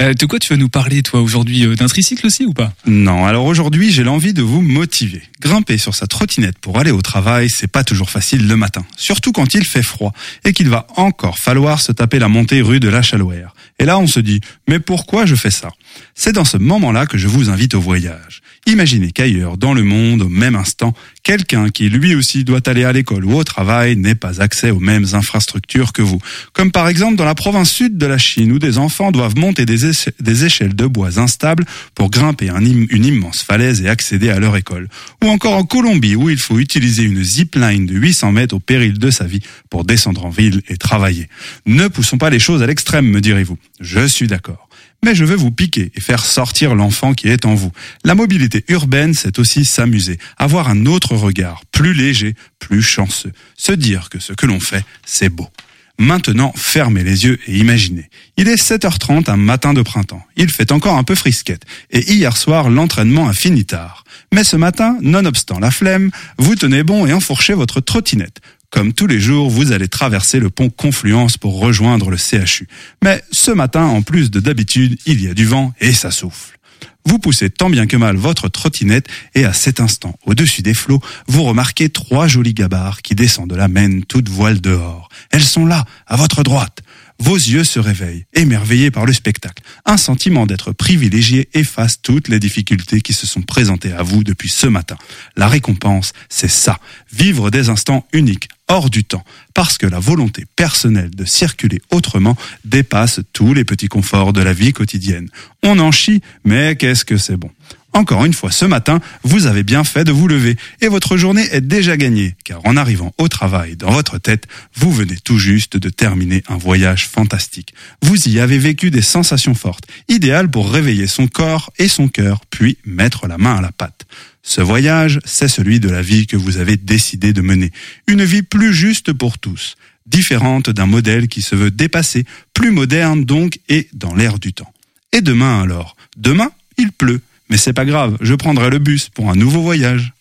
Euh, de quoi tu vas nous parler, toi, aujourd'hui euh, D'un tricycle aussi ou pas? Non, alors aujourd'hui j'ai l'envie de vous motiver. Grimper sur sa trottinette pour aller au travail, c'est pas toujours facile le matin. Surtout quand il fait froid et qu'il va encore falloir se taper la montée rue de la Chalouère. Et là on se dit, mais pourquoi je fais ça? C'est dans ce moment-là que je vous invite au voyage. Imaginez qu'ailleurs, dans le monde, au même instant, quelqu'un qui lui aussi doit aller à l'école ou au travail n'ait pas accès aux mêmes infrastructures que vous. Comme par exemple dans la province sud de la Chine où des enfants doivent monter des, éche- des échelles de bois instables pour grimper un im- une immense falaise et accéder à leur école. Ou encore en Colombie où il faut utiliser une zipline de 800 mètres au péril de sa vie pour descendre en ville et travailler. Ne poussons pas les choses à l'extrême, me direz-vous. Je suis d'accord. Mais je veux vous piquer et faire sortir l'enfant qui est en vous. La mobilité urbaine, c'est aussi s'amuser, avoir un autre regard, plus léger, plus chanceux. Se dire que ce que l'on fait, c'est beau. Maintenant, fermez les yeux et imaginez. Il est 7h30 un matin de printemps. Il fait encore un peu frisquette. Et hier soir, l'entraînement a fini tard. Mais ce matin, nonobstant la flemme, vous tenez bon et enfourchez votre trottinette. Comme tous les jours, vous allez traverser le pont Confluence pour rejoindre le CHU. Mais ce matin, en plus de d'habitude, il y a du vent et ça souffle. Vous poussez tant bien que mal votre trottinette et à cet instant, au-dessus des flots, vous remarquez trois jolis gabarres qui descendent de la Maine, toutes voiles dehors. Elles sont là, à votre droite. Vos yeux se réveillent, émerveillés par le spectacle. Un sentiment d'être privilégié efface toutes les difficultés qui se sont présentées à vous depuis ce matin. La récompense, c'est ça. Vivre des instants uniques, hors du temps, parce que la volonté personnelle de circuler autrement dépasse tous les petits conforts de la vie quotidienne. On en chie, mais qu'est-ce que c'est bon. Encore une fois, ce matin, vous avez bien fait de vous lever et votre journée est déjà gagnée, car en arrivant au travail dans votre tête, vous venez tout juste de terminer un voyage fantastique. Vous y avez vécu des sensations fortes, idéales pour réveiller son corps et son cœur, puis mettre la main à la pâte. Ce voyage, c'est celui de la vie que vous avez décidé de mener. Une vie plus juste pour tous, différente d'un modèle qui se veut dépassé, plus moderne donc et dans l'air du temps. Et demain alors? Demain, il pleut. Mais c'est pas grave, je prendrai le bus pour un nouveau voyage.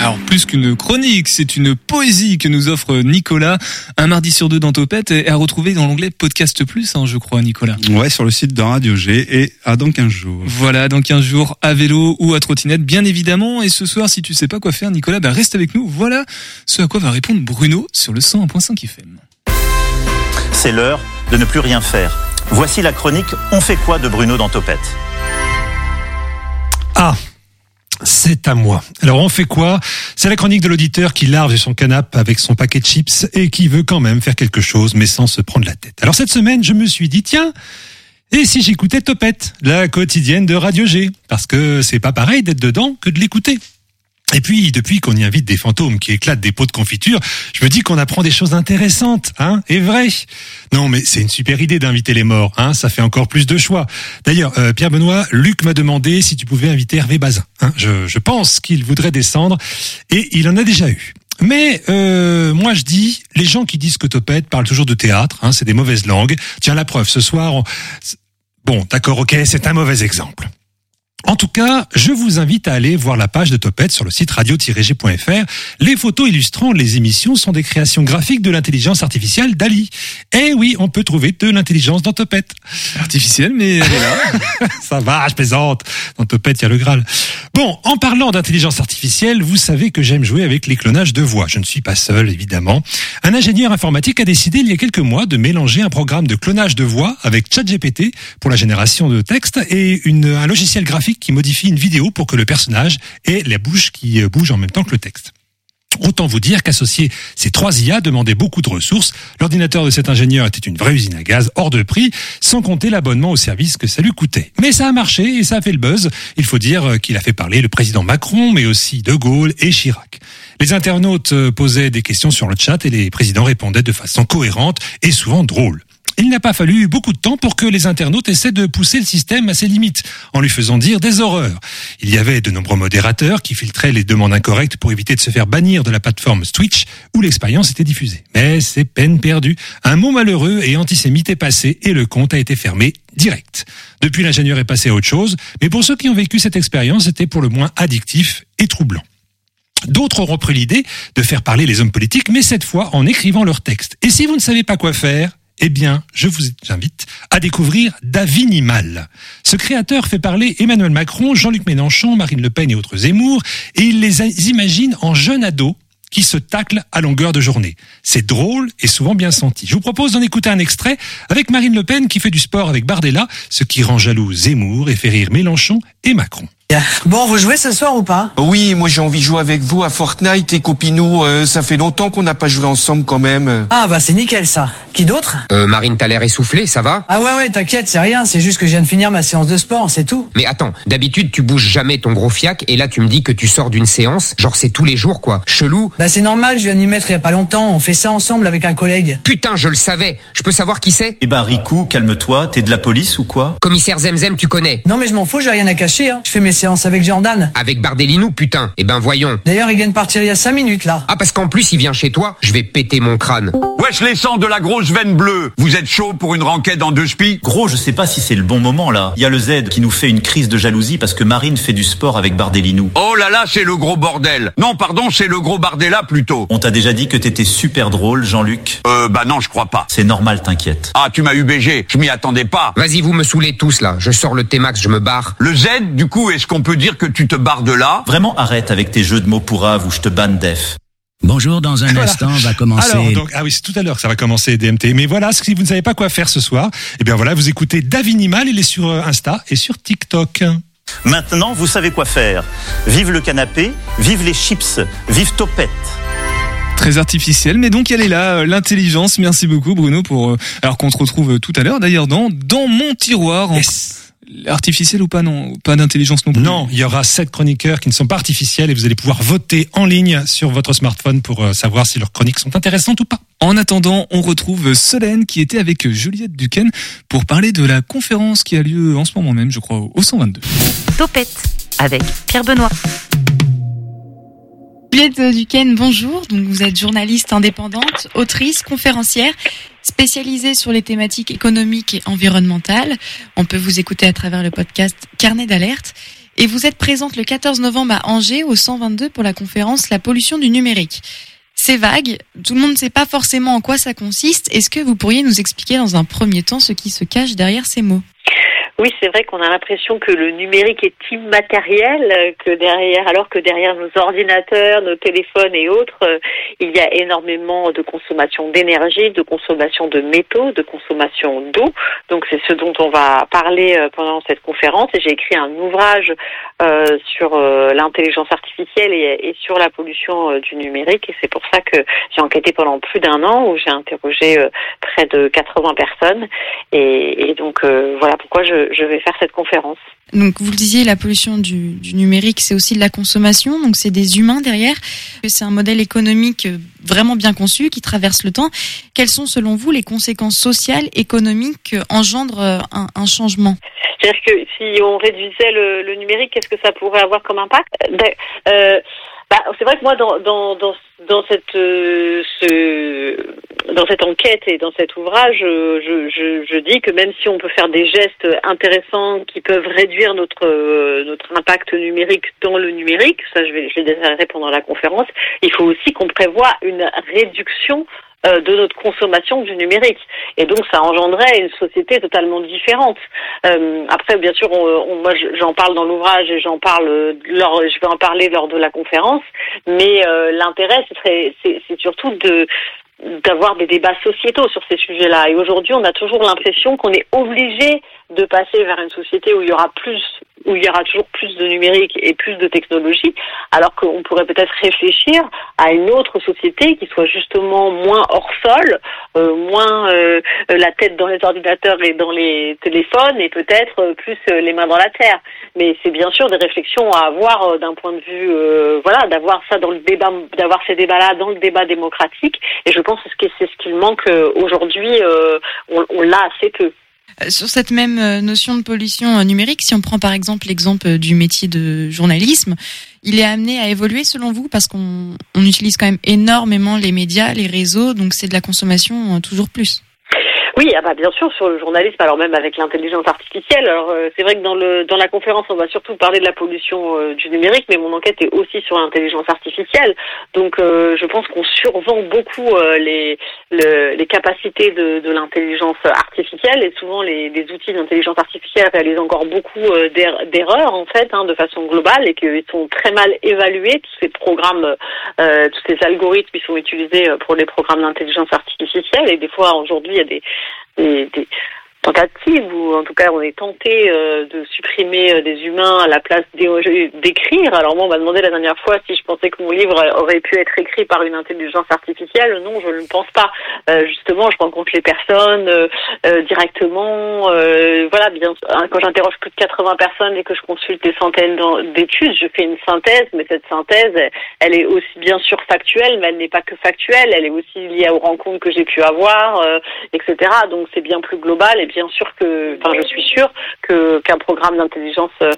Alors plus qu'une chronique, c'est une poésie que nous offre Nicolas un mardi sur deux dans Topette et à retrouver dans l'onglet Podcast Plus, hein, je crois, Nicolas. Ouais, sur le site de Radio G et à dans 15 jours. Voilà, dans 15 jours, à vélo ou à trottinette, bien évidemment. Et ce soir, si tu sais pas quoi faire, Nicolas, bah reste avec nous. Voilà ce à quoi va répondre Bruno sur le 101.5 FM. C'est l'heure de ne plus rien faire. Voici la chronique On fait quoi de Bruno dans Topette? Ah c'est à moi. Alors on fait quoi? C'est la chronique de l'auditeur qui large son canapé avec son paquet de chips et qui veut quand même faire quelque chose mais sans se prendre la tête. Alors cette semaine, je me suis dit tiens, et si j'écoutais Topette, la quotidienne de Radio G? Parce que c'est pas pareil d'être dedans que de l'écouter. Et puis, depuis qu'on y invite des fantômes qui éclatent des pots de confiture, je me dis qu'on apprend des choses intéressantes, hein, et vraies. Non, mais c'est une super idée d'inviter les morts, hein, ça fait encore plus de choix. D'ailleurs, euh, Pierre Benoît, Luc m'a demandé si tu pouvais inviter Hervé Bazin. Hein. Je, je pense qu'il voudrait descendre, et il en a déjà eu. Mais euh, moi je dis, les gens qui disent que Topette parlent toujours de théâtre, hein, c'est des mauvaises langues. Tiens la preuve, ce soir, on... bon, d'accord, ok, c'est un mauvais exemple. En tout cas, je vous invite à aller voir la page de Topette sur le site radio-g.fr. Les photos illustrant les émissions sont des créations graphiques de l'intelligence artificielle d'Ali. Eh oui, on peut trouver de l'intelligence dans Topette. Artificielle, mais elle est là. <laughs> Ça va, je plaisante. Dans Topette, il y a le Graal. Bon, en parlant d'intelligence artificielle, vous savez que j'aime jouer avec les clonages de voix. Je ne suis pas seul, évidemment. Un ingénieur informatique a décidé il y a quelques mois de mélanger un programme de clonage de voix avec ChatGPT pour la génération de texte et une, un logiciel graphique qui modifie une vidéo pour que le personnage ait la bouche qui bouge en même temps que le texte. Autant vous dire qu'associer ces trois IA demandait beaucoup de ressources. L'ordinateur de cet ingénieur était une vraie usine à gaz, hors de prix, sans compter l'abonnement au service que ça lui coûtait. Mais ça a marché et ça a fait le buzz. Il faut dire qu'il a fait parler le président Macron, mais aussi De Gaulle et Chirac. Les internautes posaient des questions sur le chat et les présidents répondaient de façon cohérente et souvent drôle. Il n'a pas fallu beaucoup de temps pour que les internautes essaient de pousser le système à ses limites, en lui faisant dire des horreurs. Il y avait de nombreux modérateurs qui filtraient les demandes incorrectes pour éviter de se faire bannir de la plateforme Twitch où l'expérience était diffusée. Mais c'est peine perdue. Un mot malheureux et antisémite est passé et le compte a été fermé direct. Depuis, l'ingénieur est passé à autre chose, mais pour ceux qui ont vécu cette expérience, c'était pour le moins addictif et troublant. D'autres auront pris l'idée de faire parler les hommes politiques, mais cette fois en écrivant leurs textes. Et si vous ne savez pas quoi faire, eh bien, je vous invite à découvrir Davinimal. Ce créateur fait parler Emmanuel Macron, Jean-Luc Mélenchon, Marine Le Pen et autres Zemmour, et il les imagine en jeunes ados qui se taclent à longueur de journée. C'est drôle et souvent bien senti. Je vous propose d'en écouter un extrait avec Marine Le Pen qui fait du sport avec Bardella, ce qui rend jaloux Zemmour et fait rire Mélenchon et Macron. Bon, vous jouez ce soir ou pas? Oui, moi j'ai envie de jouer avec vous à Fortnite et Copinou. Euh, ça fait longtemps qu'on n'a pas joué ensemble quand même. Ah bah c'est nickel ça. Qui d'autre? Euh, Marine, t'as l'air essoufflé, ça va? Ah ouais ouais, t'inquiète, c'est rien, c'est juste que je viens de finir ma séance de sport, c'est tout. Mais attends, d'habitude tu bouges jamais ton gros fiac et là tu me dis que tu sors d'une séance, genre c'est tous les jours quoi. Chelou. Bah c'est normal, je viens d'y mettre il y a pas longtemps, on fait ça ensemble avec un collègue. Putain, je le savais. Je peux savoir qui c'est? Eh ben Riku, calme-toi, t'es de la police ou quoi? Commissaire Zemzem, tu connais? Non mais je m'en fous, j'ai rien à cacher, hein. Je fais mes séance avec Jordan Avec Bardelinou, putain. Eh ben voyons. D'ailleurs, il vient de partir il y a 5 minutes là. Ah, parce qu'en plus, il vient chez toi, je vais péter mon crâne. Wesh les sangs de la grosse veine bleue Vous êtes chaud pour une renquête en deux spies? Gros, je sais pas si c'est le bon moment là. Il y a le Z qui nous fait une crise de jalousie parce que Marine fait du sport avec Bardelinou. Oh là là, c'est le gros bordel Non, pardon, c'est le gros bardella plutôt. On t'a déjà dit que t'étais super drôle, Jean-Luc Euh, bah non, je crois pas. C'est normal, t'inquiète. Ah, tu m'as UBG, je m'y attendais pas. Vas-y, vous me saoulez tous là. Je sors le T-Max, je me barre. Le Z, du coup, est-ce qu'on peut dire que tu te barres de là Vraiment arrête avec tes jeux de mots pourraves où je te banne def. Bonjour, dans un instant va commencer. Alors, donc, ah oui, c'est tout à l'heure que ça va commencer DMT. Mais voilà, si vous ne savez pas quoi faire ce soir, eh bien voilà, vous écoutez Davinimal, il est sur euh, Insta et sur TikTok. Maintenant, vous savez quoi faire. Vive le canapé, vive les chips, vive Topette. Très artificiel, mais donc elle est là, euh, l'intelligence. Merci beaucoup Bruno pour. euh, alors qu'on te retrouve tout à l'heure, d'ailleurs dans dans mon tiroir. en- Artificiel ou pas non, pas d'intelligence non plus. Non, il y aura sept chroniqueurs qui ne sont pas artificiels et vous allez pouvoir voter en ligne sur votre smartphone pour euh, savoir si leurs chroniques sont intéressantes ou pas. En attendant, on retrouve Solène qui était avec Juliette Duquesne pour parler de la conférence qui a lieu en ce moment même, je crois, au 122. Topette avec Pierre Benoît. Juliette Duquesne, bonjour. Donc vous êtes journaliste indépendante, autrice, conférencière, spécialisée sur les thématiques économiques et environnementales. On peut vous écouter à travers le podcast Carnet d'alerte. Et vous êtes présente le 14 novembre à Angers au 122 pour la conférence La pollution du numérique. C'est vague, tout le monde ne sait pas forcément en quoi ça consiste. Est-ce que vous pourriez nous expliquer dans un premier temps ce qui se cache derrière ces mots? Oui, c'est vrai qu'on a l'impression que le numérique est immatériel, euh, que derrière, alors que derrière nos ordinateurs, nos téléphones et autres, euh, il y a énormément de consommation d'énergie, de consommation de métaux, de consommation d'eau. Donc c'est ce dont on va parler euh, pendant cette conférence. Et j'ai écrit un ouvrage euh, sur l'intelligence artificielle et, et sur la pollution du numérique. Et c'est pour ça que j'ai enquêté pendant plus d'un an, où j'ai interrogé près de 80 personnes. Et, et donc voilà pourquoi je, je vais faire cette conférence. Donc vous le disiez, la pollution du, du numérique, c'est aussi de la consommation, donc c'est des humains derrière. C'est un modèle économique euh, vraiment bien conçu qui traverse le temps. Quelles sont selon vous les conséquences sociales, économiques que engendre euh, un, un changement? C'est-à-dire que si on réduisait le, le numérique, qu'est-ce que ça pourrait avoir comme impact? Euh, ben, euh, bah, C'est vrai que moi, dans, dans, dans, dans cette, euh, ce, dans cette enquête et dans cet ouvrage, euh, je, je, je dis que même si on peut faire des gestes intéressants qui peuvent réduire notre, euh, notre impact numérique dans le numérique, ça je vais, je vais détailler pendant la conférence, il faut aussi qu'on prévoit une réduction euh, de notre consommation du numérique. Et donc ça engendrait une société totalement différente. Euh, après, bien sûr, on, on- moi je- j'en parle dans l'ouvrage et j'en parle euh, lors, je vais en parler lors de la conférence. Mais euh, l'intérêt, c'est surtout de d'avoir des débats sociétaux sur ces sujets-là. Et aujourd'hui, on a toujours l'impression qu'on est obligé de passer vers une société où il y aura plus, où il y aura toujours plus de numérique et plus de technologie, alors qu'on pourrait peut-être réfléchir à une autre société qui soit justement moins hors sol, euh, moins euh, la tête dans les ordinateurs et dans les téléphones, et peut-être plus euh, les mains dans la terre. Mais c'est bien sûr des réflexions à avoir d'un point de vue, voilà, d'avoir ça dans le débat, d'avoir ces débats-là dans le débat démocratique. Et je pense que c'est ce qu'il manque aujourd'hui. on l'a assez peu. Euh, Sur cette même euh, notion de pollution euh, numérique, si on prend par exemple l'exemple du métier de journalisme, il est amené à évoluer selon vous parce qu'on on utilise quand même énormément les médias, les réseaux, donc c'est de la consommation toujours plus. Oui, ah bah bien sûr sur le journalisme, alors même avec l'intelligence artificielle. Alors euh, c'est vrai que dans le dans la conférence, on va surtout parler de la pollution euh, du numérique, mais mon enquête est aussi sur l'intelligence artificielle. Donc euh, je pense qu'on survend beaucoup euh, les le- les capacités de, de l'intelligence artificielle et souvent les, les outils d'intelligence artificielle réalisent encore beaucoup euh, d'er- d'erreurs en fait, hein, de façon globale et qu'ils sont très mal évalués tous ces programmes, tous ces algorithmes qui sont utilisés pour les programmes d'intelligence artificielle et des fois aujourd'hui il y a des des, tentatives ou en tout cas on est tenté euh, de supprimer euh, des humains à la place d'é- d'écrire. Alors moi on m'a demandé la dernière fois si je pensais que mon livre aurait pu être écrit par une intelligence artificielle. Non, je ne pense pas. Euh, justement, je rencontre les personnes euh, euh, directement. euh, voilà, bien hein, quand j'interroge plus de 80 personnes et que je consulte des centaines d'études, je fais une synthèse, mais cette synthèse, elle, est aussi bien sûr factuelle, mais elle n'est pas que factuelle. Elle est aussi liée aux rencontres que j'ai pu avoir, euh, etc. Donc c'est bien plus global bien sûr que, enfin, je suis sûre que qu'un programme d'intelligence euh,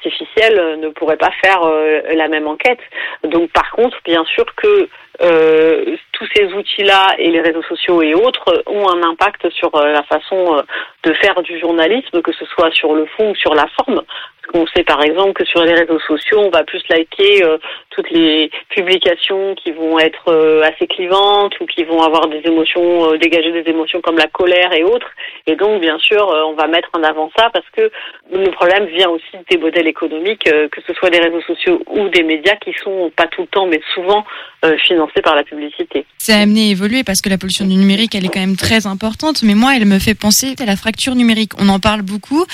artificielle euh, ne pourrait pas faire euh, la même enquête. Donc, par contre, bien sûr que euh, tous ces outils-là et les réseaux sociaux et autres ont un impact sur la façon de faire du journalisme, que ce soit sur le fond ou sur la forme. Qu'on sait par exemple que sur les réseaux sociaux, on va plus liker toutes les publications qui vont être assez clivantes ou qui vont avoir des émotions, dégager des émotions comme la colère et autres. Et donc, bien sûr, on va mettre en avant ça parce que le problème vient aussi des modèles économiques, euh, que ce soit des réseaux sociaux ou des médias qui sont pas tout le temps, mais souvent euh, financés par la publicité. C'est amené à évoluer parce que la pollution du numérique, elle est quand même très importante. Mais moi, elle me fait penser à la fracture numérique. On en parle beaucoup.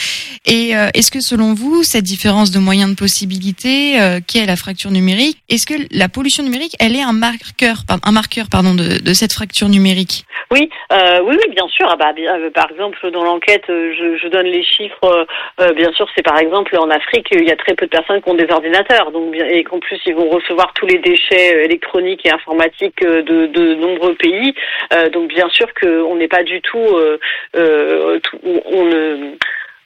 Et euh, est-ce que selon vous, cette différence de moyens de possibilité euh, qu'est la fracture numérique, est-ce que la pollution numérique, elle est un marqueur, un marqueur pardon, de, de cette fracture numérique? Oui, euh, oui, oui, bien sûr. Ah bah, bien, euh, par exemple, dans l'enquête, je, je donne les chiffres. euh, bien sûr, c'est par exemple en Afrique, il y a très peu de personnes qui ont des ordinateurs, donc et qu'en plus ils vont recevoir tous les déchets euh, électroniques et informatiques euh, de, de nombreux pays. Euh, donc bien sûr qu'on n'est pas du tout, euh, euh, tout- on ne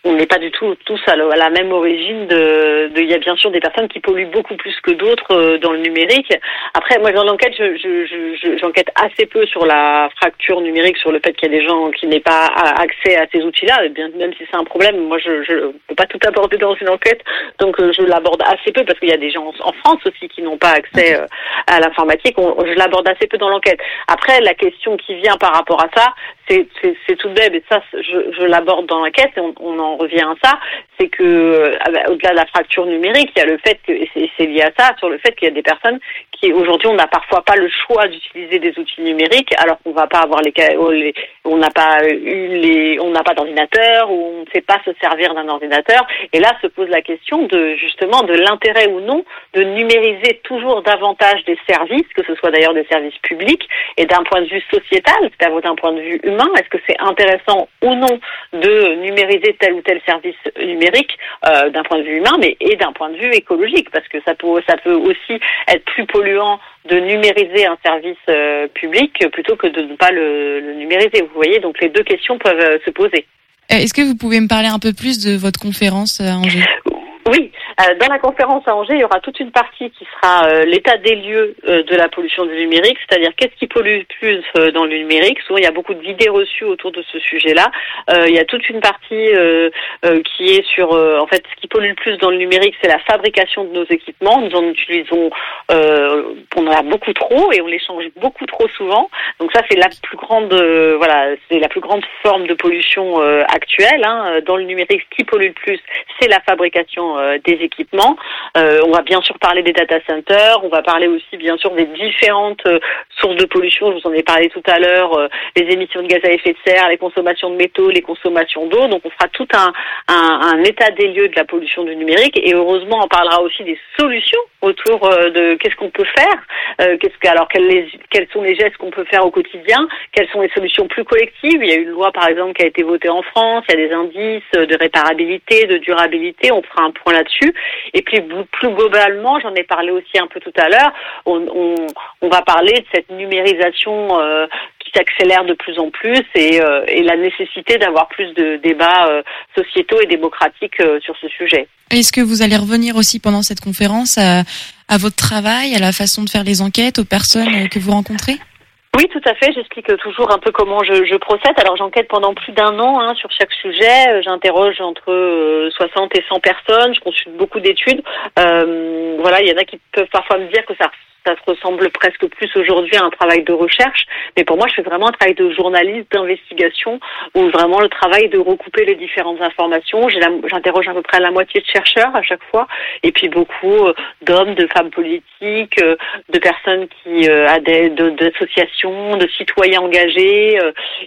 on n'est pas du tout tous à la, même origine de, de- Il y a bien sûr des personnes qui polluent beaucoup plus que d'autres euh, dans le numérique. Après, moi, dans l'enquête, je, je, je- je- j'enquête assez peu sur la fracture numérique, sur le fait qu'il y a des gens qui n'aient pas accès à ces outils-là. Bien, même si c'est un problème, moi, je je peux pas tout aborder dans une enquête, donc euh, je l'aborde assez peu parce qu'il y a des gens en, France aussi qui n'ont pas accès euh, à l'informatique. Je l'aborde assez peu dans l'enquête. Après, la question qui vient par rapport à ça, c'est tout même, et ça, je, je l'aborde dans l'enquête, et on, on en revient à ça, c'est que euh, ah bah, au-delà de la fracture numérique, il y a le fait que, c'est lié à ça, sur le fait qu'il y a des personnes aujourd'hui on n'a parfois pas le choix d'utiliser des outils numériques, alors qu'on va pas avoir oh, les- on n'a pas eu les, on n'a pas d'ordinateur ou on ne sait pas se servir d'un ordinateur, et là se pose la question de justement de l'intérêt ou non de numériser toujours davantage des services, que ce soit d'ailleurs des services publics, et d'un point de vue sociétal, c'est-à-dire d'un point de vue humain, est-ce que c'est intéressant ou non de numériser tel ou tel service numérique euh, d'un point de vue humain, mais et d'un point de vue écologique, parce que ça peut ça peut aussi être plus polluant de numériser un service euh, public plutôt que de ne pas le, le numériser. Vous voyez, donc les deux questions peuvent euh, se poser. Euh, Est-ce que vous pouvez me parler un peu plus de votre conférence à Angers <laughs> Oui, euh, dans la conférence à Angers, il y aura toute une partie qui sera euh, l'état des lieux euh, de la pollution du numérique, c'est-à-dire qu'est-ce qui pollue plus dans le numérique. Souvent, il y a beaucoup d'idées reçues autour de ce sujet-là. Il y a toute une partie qui est sur, en fait, ce qui pollue le plus dans le numérique, c'est la fabrication de nos équipements. Nous en utilisons, on en a beaucoup trop et on les change beaucoup trop souvent. Donc ça, c'est la plus grande, voilà, c'est la plus grande forme de pollution actuelle. Hein. Dans le numérique, ce qui pollue le plus, c'est la fabrication des équipements. Euh, on va bien sûr parler des data centers. On va parler aussi, bien sûr, des différentes euh, sources de pollution. Je vous en ai parlé tout à l'heure. euh, les émissions de gaz à effet de serre, les consommations de métaux, les consommations d'eau. Donc, on fera tout un, un, un état des lieux de la pollution du numérique. Et heureusement, on parlera aussi des solutions autour euh, de qu'est-ce qu'on peut faire. Euh, qu'est-ce que, alors, quels, les- quels sont les gestes qu'on peut faire au quotidien Quelles sont les solutions plus collectives Il y a une loi, par exemple, qui a été votée en France. Il y a des indices de réparabilité, de durabilité. On fera un point là-dessus. Et puis, plus globalement, j'en ai parlé aussi un peu tout à l'heure. On, on, on va parler de cette numérisation euh, qui s'accélère de plus en plus et, euh, et la nécessité d'avoir plus de débats euh, sociétaux et démocratiques sur ce sujet. Est-ce que vous allez revenir aussi pendant cette conférence à, à votre travail, à la façon de faire les enquêtes, aux personnes que vous rencontrez? Oui, tout à fait. J'explique toujours un peu comment je, je procède. Alors, j'enquête pendant plus d'un an hein, sur chaque sujet. J'interroge entre euh, 60 et 100 personnes. Je consulte beaucoup d'études. Euh, voilà, il y en a qui peuvent parfois me dire que ça ça se ressemble presque plus aujourd'hui à un travail de recherche, mais pour moi, je fais vraiment un travail de journaliste, d'investigation, où vraiment le travail de recouper les différentes informations. J'interroge à peu près la moitié de chercheurs à chaque fois, et puis beaucoup euh, d'hommes, de femmes politiques, euh, de personnes qui euh, adhèrent, de- d'associations, de citoyens engagés,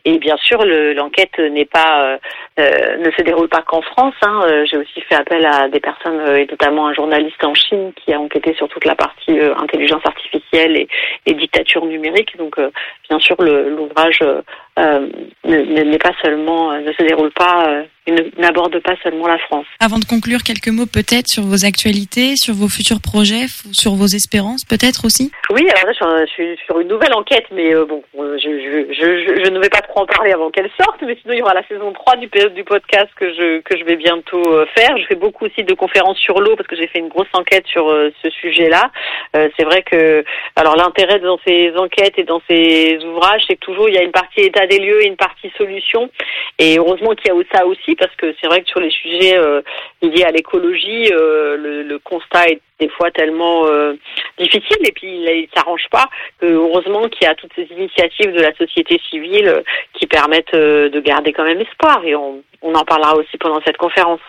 et bien sûr, le- l'enquête n'est pas, ne se déroule pas qu'en France. hein. J'ai aussi fait appel à des personnes, et notamment un journaliste en Chine qui a enquêté sur toute la partie intelligence artificielle et, et dictature numérique. Donc, euh, bien sûr, l'ouvrage euh, euh, ne- ne- n'est pas seulement, euh, ne se déroule pas, il n'aborde pas seulement la France. Avant de conclure, quelques mots peut-être sur vos actualités, sur vos futurs projets, sur vos espérances peut-être aussi? Oui, alors là, je suis sur une nouvelle enquête, mais euh, bon, euh, je, je, je, ne vais pas trop en parler avant qu'elle sorte, mais sinon il y aura la saison 3 du, p- du podcast que je, que je vais bientôt euh, faire. Je fais beaucoup aussi de conférences sur l'eau parce que j'ai fait une grosse enquête sur euh, ce sujet-là. Euh, c'est vrai que, alors l'intérêt dans ces enquêtes et dans ces ouvrages, c'est que toujours il y a une partie état des lieux et une partie solution. Et heureusement qu'il y a ça aussi parce que c'est vrai que sur les sujets euh, liés à l'écologie, euh, le, constat est des fois tellement euh, difficile et puis il, il s'arrange pas que heureusement qu'il y a toutes ces initiatives de la société civile qui permettent de garder quand même espoir et on en parlera aussi pendant cette conférence.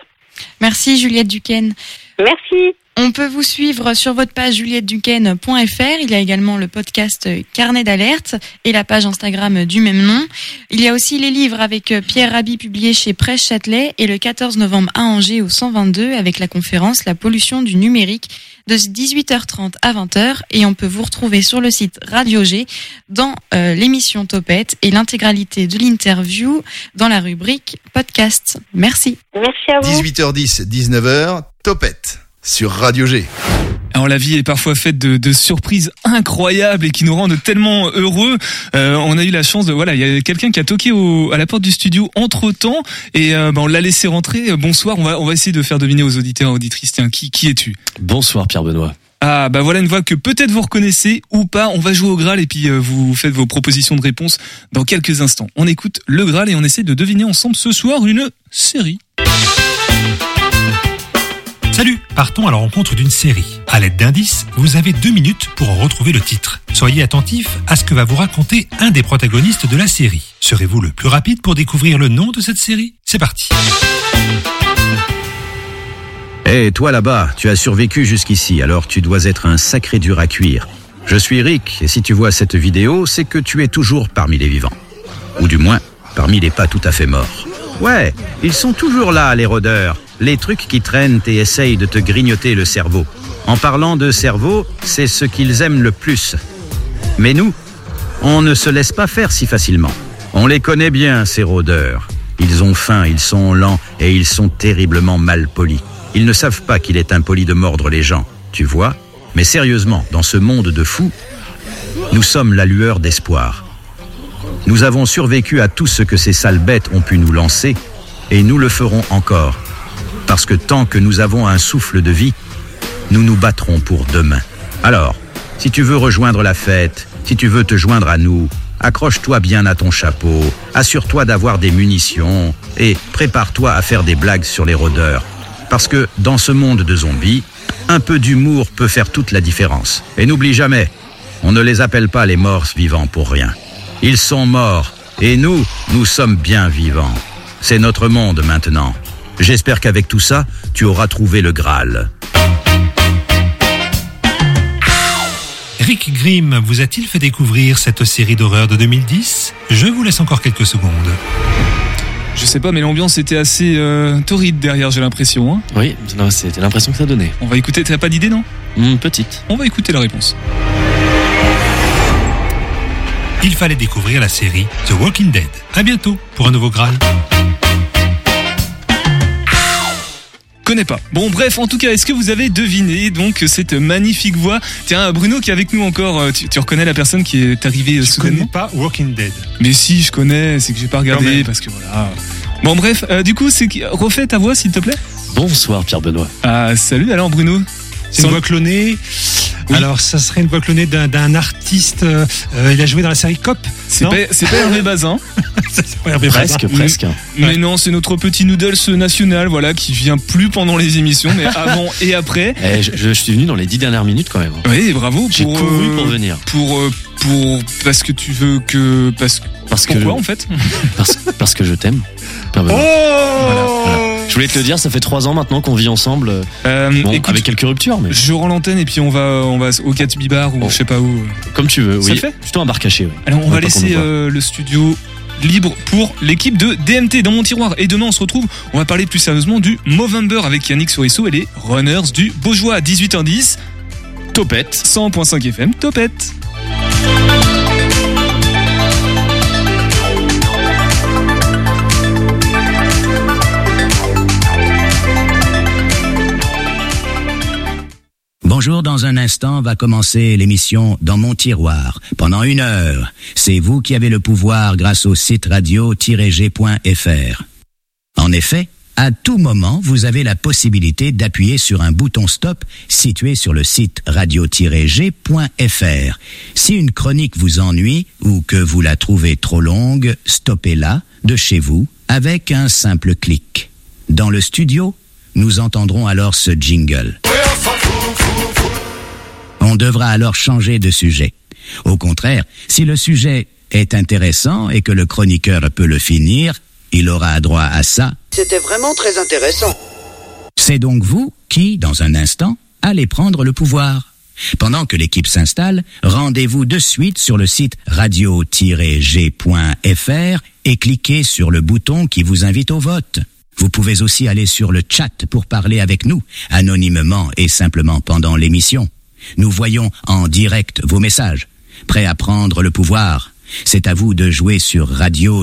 Merci Juliette Duquesne. Merci. On peut vous suivre sur votre page julietteduquesne.fr. Il y a également le podcast Carnet d'alerte et la page Instagram du même nom. Il y a aussi les livres avec Pierre Rabhi publiés chez Presse Châtelet et le 14 novembre à Angers au 122 avec la conférence La pollution du numérique de 18h30 à 20h et on peut vous retrouver sur le site Radio G dans euh, l'émission Topette et l'intégralité de l'interview dans la rubrique podcast. Merci. Merci à 18h10, 19h, Topette sur Radio G. Alors la vie est parfois faite de, de surprises incroyables et qui nous rendent tellement heureux. Euh, on a eu la chance de voilà, il y a quelqu'un qui a toqué au, à la porte du studio entre temps et euh, ben, on l'a laissé rentrer. Bonsoir, on va on va essayer de faire deviner aux auditeurs et auditrices. Tiens, qui qui es-tu? Bonsoir Pierre Benoît. Ah bah voilà une voix que peut-être vous reconnaissez ou pas. On va jouer au Graal et puis euh, vous faites vos propositions de réponse dans quelques instants. On écoute le Graal et on essaie de deviner ensemble ce soir une série. Salut Partons à la rencontre d'une série. À l'aide d'indices, vous avez deux minutes pour en retrouver le titre. Soyez attentifs à ce que va vous raconter un des protagonistes de la série. Serez-vous le plus rapide pour découvrir le nom de cette série? C'est parti Hé, toi là-bas, tu as survécu jusqu'ici, alors tu dois être un sacré dur à cuire. Je suis Rick, et si tu vois cette vidéo, c'est que tu es toujours parmi les vivants. Ou du moins, parmi les pas tout à fait morts. Ouais, ils sont toujours là, les rôdeurs. Les trucs qui traînent et essayent de te grignoter le cerveau. En parlant de cerveau, c'est ce qu'ils aiment le plus. Mais nous, on ne se laisse pas faire si facilement. On les connaît bien, ces rôdeurs. Ils ont faim, ils sont lents et ils sont terriblement mal polis. Ils ne savent pas qu'il est impoli de mordre les gens, tu vois Mais sérieusement, dans ce monde de fous, nous sommes la lueur d'espoir. Nous avons survécu à tout ce que ces sales bêtes ont pu nous lancer, et nous le ferons encore. Parce que tant que nous avons un souffle de vie, nous nous battrons pour demain. Alors, si tu veux rejoindre la fête, si tu veux te joindre à nous, accroche-toi bien à ton chapeau, assure-toi d'avoir des munitions, et prépare-toi à faire des blagues sur les rôdeurs. Parce que dans ce monde de zombies, un peu d'humour peut faire toute la différence. Et n'oublie jamais, on ne les appelle pas les morts vivants pour rien. Ils sont morts, et nous, nous sommes bien vivants. C'est notre monde maintenant. J'espère qu'avec tout ça, tu auras trouvé le Graal. Rick Grimm vous a-t-il fait découvrir cette série d'horreur de 2010 Je vous laisse encore quelques secondes. Je sais pas, mais l'ambiance était assez euh, torride derrière, j'ai l'impression. Hein. Oui, c'était l'impression que ça donnait. On va écouter, t'as pas d'idée, non? Hmm, Petite. On va écouter la réponse. Il fallait découvrir la série The Walking Dead. À bientôt pour un nouveau Graal. Connais pas. Bon, bref, en tout cas, est-ce que vous avez deviné donc cette magnifique voix? Tiens, Bruno qui est avec nous encore, euh, tu, tu reconnais la personne qui est arrivée euh, soudainement? pas Walking Dead. Mais si, je connais, c'est que j'ai pas regardé parce que voilà. Bon, bref, euh, du coup, c'est refais ta voix s'il te plaît. Bonsoir Pierre Benoît. Ah, salut alors Bruno? C'est une voix clonée. Alors, ça serait une voix clonée d'un, d'un artiste. euh, euh, il a joué dans la série Cop. C'est pas, c'est pas Hervé Bazin. <laughs> C'est pas Hervé Bazin. Presque, presque. Mais non, c'est notre petit Noodles national, voilà, qui vient plus pendant les émissions, mais <laughs> avant et après. Eh, je, je suis venu dans les dix dernières minutes quand même. Oui, bravo. J'ai pour, couru euh, pour venir. Pour, euh, pour, parce que tu veux que, parce, Parce que pourquoi je- en fait <laughs> Parce, parce que je t'aime. Benoît. Voilà, voilà. Je voulais te le dire, ça fait trois ans maintenant qu'on vit ensemble. euh, bon, écoute, avec quelques ruptures, mais Je rends l'antenne et puis on va, on va au Gatsby Bar ou je sais pas où. comme tu veux. Ça oui. fait Plutôt un bar caché. oui. Alors on va laisser euh, le studio libre pour l'équipe de DMT dans mon tiroir. Et demain on se retrouve, on va parler plus sérieusement du Movember avec Yannick Souriceau et les Runners du Beaujois à 18h10. Topette. 100.5 FM, Topette. Bonjour, dans un instant va commencer l'émission Dans mon tiroir. Pendant une heure, c'est vous qui avez le pouvoir grâce au site radio-g.fr. En effet, à tout moment, vous avez la possibilité d'appuyer sur un bouton stop situé sur le site radio-g.fr. Si une chronique vous ennuie ou que vous la trouvez trop longue, stoppez-la de chez vous avec un simple clic. Dans le studio, nous entendrons alors ce jingle. On devra alors changer de sujet. Au contraire, si le sujet est intéressant et que le chroniqueur peut le finir, il aura droit à ça. C'était vraiment très intéressant. C'est donc vous qui, dans un instant, allez prendre le pouvoir. Pendant que l'équipe s'installe, rendez-vous de suite sur le site radio-g.fr et cliquez sur le bouton qui vous invite au vote. Vous pouvez aussi aller sur le chat pour parler avec nous, anonymement et simplement pendant l'émission. Nous voyons en direct vos messages. Prêt à prendre le pouvoir C'est à vous de jouer sur radio